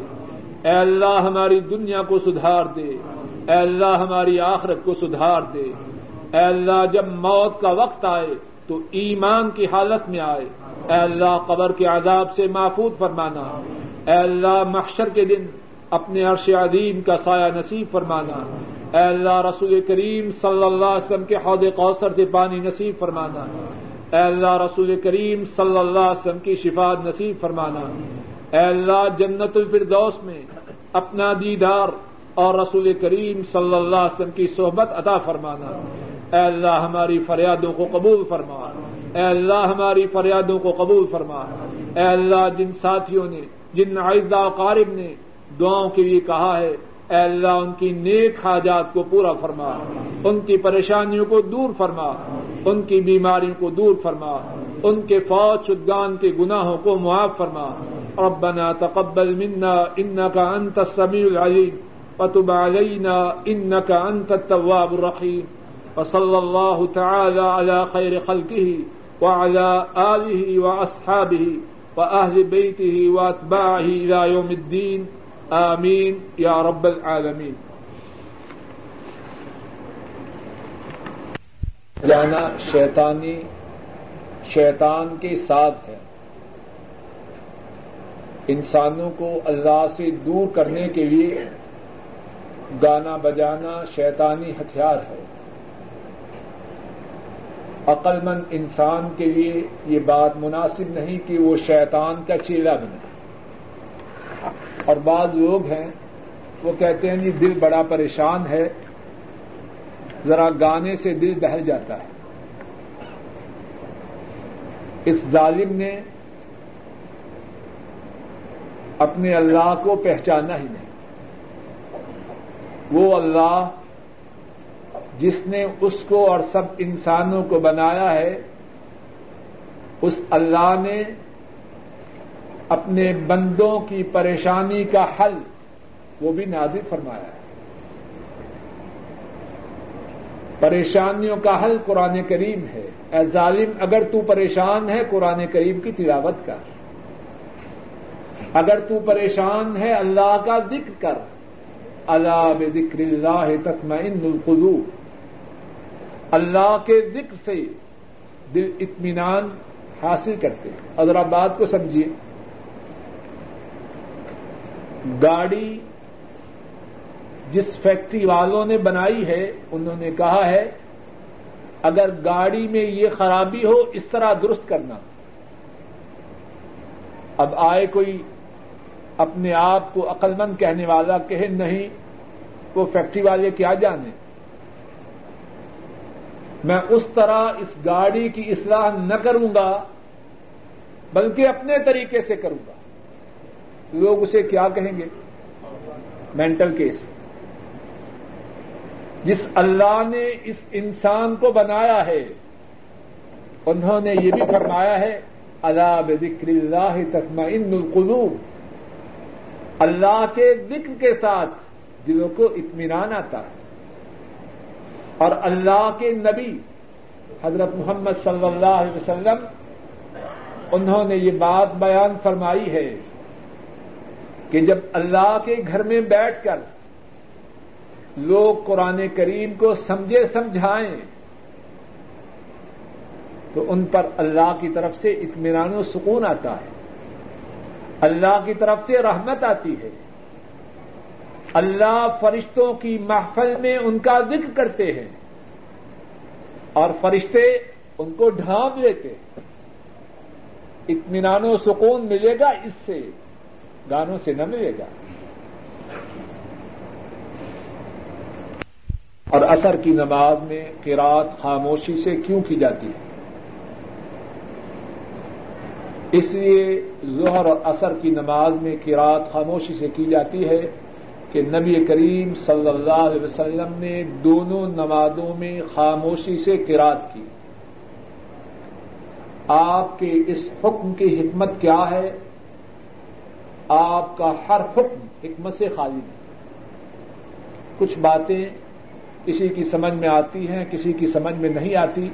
اے اللہ، ہماری دنیا کو سدھار دے۔ اے اللہ، ہماری آخرت کو سدھار دے۔ اے اللہ، جب موت کا وقت آئے تو ایمان کی حالت میں آئے۔ اے اللہ، قبر کے عذاب سے محفوظ فرمانا۔ اے اللہ، محشر کے دن اپنے عرش عظیم کا سایہ نصیب فرمانا۔ اے اللہ، رسول کریم صلی اللہ علیہ وسلم کے حوض کوثر سے پانی نصیب فرمانا۔ اے اللہ، رسول کریم صلی اللہ علیہ وسلم کی شفاعت نصیب فرمانا۔ اے اللہ، جنت الفردوس میں اپنا دیدار اور رسول کریم صلی اللہ علیہ وسلم کی صحبت عطا فرمانا۔ اے اللہ ہماری فریادوں کو قبول فرما۔ اے اللہ ہماری فریادوں کو قبول فرما۔ اے اللہ جن ساتھیوں نے، جن عائدہ قارب نے دعاؤں کے لیے کہا ہے، اے اللہ ان کی نیک حاجات کو پورا فرما۔ ان کی پریشانیوں کو دور فرما۔ ان کی بیماریوں کو دور فرما۔ ان کے فوج، شدگان کے گناہوں کو معاف فرما۔ ربنا تقبل منا إنك أنت السميع العليم وتب علينا إنك أنت التواب الرحيم وصلى الله تعالى على خير خلقه وعلى آله وأصحابه وأهل بيته وأتباعه إلى يوم الدين. آمين. يا رب العالمين. جانا شیطانی، شیطان کے ساتھ ہے۔ انسانوں کو اللہ سے دور کرنے کے لیے گانا بجانا شیطانی ہتھیار ہے۔ عقل مند انسان کے لیے یہ بات مناسب نہیں کہ وہ شیطان کا چیلا بنے۔ اور بعض لوگ ہیں، وہ کہتے ہیں جی دل بڑا پریشان ہے۔ ذرا گانے سے دل بہل جاتا ہے۔ اس ظالم نے اپنے اللہ کو پہچانا ہی نہیں۔ وہ اللہ جس نے اس کو اور سب انسانوں کو بنایا ہے، اس اللہ نے اپنے بندوں کی پریشانی کا حل وہ بھی نازل فرمایا ہے۔ پریشانیوں کا حل قرآن کریم ہے۔ اے ظالم، اگر تو پریشان ہے قرآن کریم کی تلاوت کر۔ اگر تو پریشان ہے اللہ کا ذکر کر۔ اللہ ذکر اللہ تطمئن القلوب۔ اللہ کے ذکر سے دل اطمینان حاصل کرتے ذرا بات کو سمجھیے، گاڑی جس فیکٹری والوں نے بنائی ہے، انہوں نے کہا ہے، اگر گاڑی میں یہ خرابی ہو، اس طرح درست کرنا۔ اب آئے کوئی اپنے آپ کو عقل مند کہنے والا کہے، نہیں، وہ فیکٹری والے کیا جانے؟ میں اس طرح اس گاڑی کی اصلاح نہ کروں گا، بلکہ اپنے طریقے سے کروں گا۔ لوگ اسے کیا کہیں گے؟ مینٹل کیس جس اللہ نے اس انسان کو بنایا ہے، انہوں نے یہ بھی فرمایا ہے اللہ بکر اللہ تطمئن القلوب اللہ کے ذکر کے ساتھ دلوں کو اطمینان آتا ہے۔ اور اللہ کے نبی حضرت محمد صلی اللہ علیہ وسلم، انہوں نے یہ بات بیان فرمائی ہے کہ جب اللہ کے گھر میں بیٹھ کر لوگ قرآن کریم کو سمجھے سمجھائیں، تو ان پر اللہ کی طرف سے اطمینان و سکون آتا ہے۔ اللہ کی طرف سے رحمت آتی ہے۔ اللہ فرشتوں کی محفل میں ان کا ذکر کرتے ہیں اور فرشتے ان کو ڈھانپ لیتے ہیں۔ اطمینان و سکون ملے گا اس سے، گانوں سے نہ ملے گا۔ اور اثر کی نماز میں قرات خاموشی سے کیوں کی جاتی ہے؟ اس لیے ظہر اور اثر کی نماز میں قرات خاموشی سے کی جاتی ہے کہ نبی کریم صلی اللہ علیہ وسلم نے دونوں نمازوں میں خاموشی سے قرات کی۔ آپ کے اس حکم کی حکمت کیا ہے؟ آپ کا ہر حکم حکمت سے خالی ہے۔ کچھ باتیں کسی کی سمجھ میں آتی ہیں، کسی کی سمجھ میں نہیں آتی۔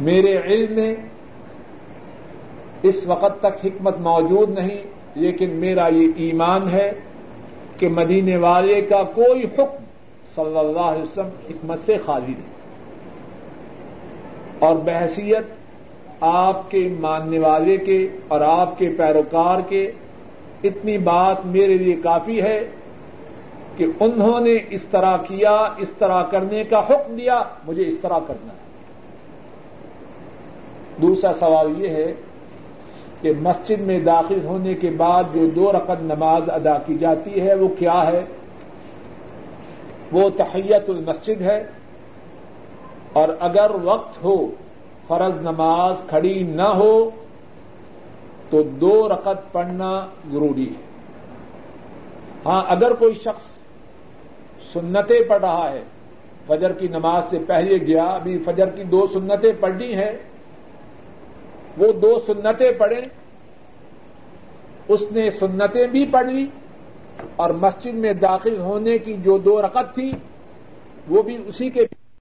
میرے علم میں اس وقت تک حکمت موجود نہیں، لیکن میرا یہ ایمان ہے کہ مدینے والے کا کوئی حکم صلی اللہ علیہ وسلم حکمت سے خالی نہیں۔ اور بحثیت آپ کے ماننے والے کے اور آپ کے پیروکار کے اتنی بات میرے لیے کافی ہے کہ انہوں نے اس طرح کیا، اس طرح کرنے کا حکم دیا، مجھے اس طرح کرنا ہے۔ دوسرا سوال یہ ہے کہ مسجد میں داخل ہونے کے بعد جو دو رقم نماز ادا کی جاتی ہے وہ کیا ہے؟ وہ تحیت المسجد ہے۔ اور اگر وقت ہو، فرض نماز کھڑی نہ ہو، تو دو رقط پڑھنا ضروری ہے۔ ہاں اگر کوئی شخص سنتیں پڑھ رہا ہے، فجر کی نماز سے پہلے گیا، ابھی فجر کی دو سنتیں پڑھنی ہے وہ دو سنتیں پڑھیں۔ اس نے سنتیں بھی پڑھ لی اور مسجد میں داخل ہونے کی جو دو رقط تھی، وہ بھی اسی کے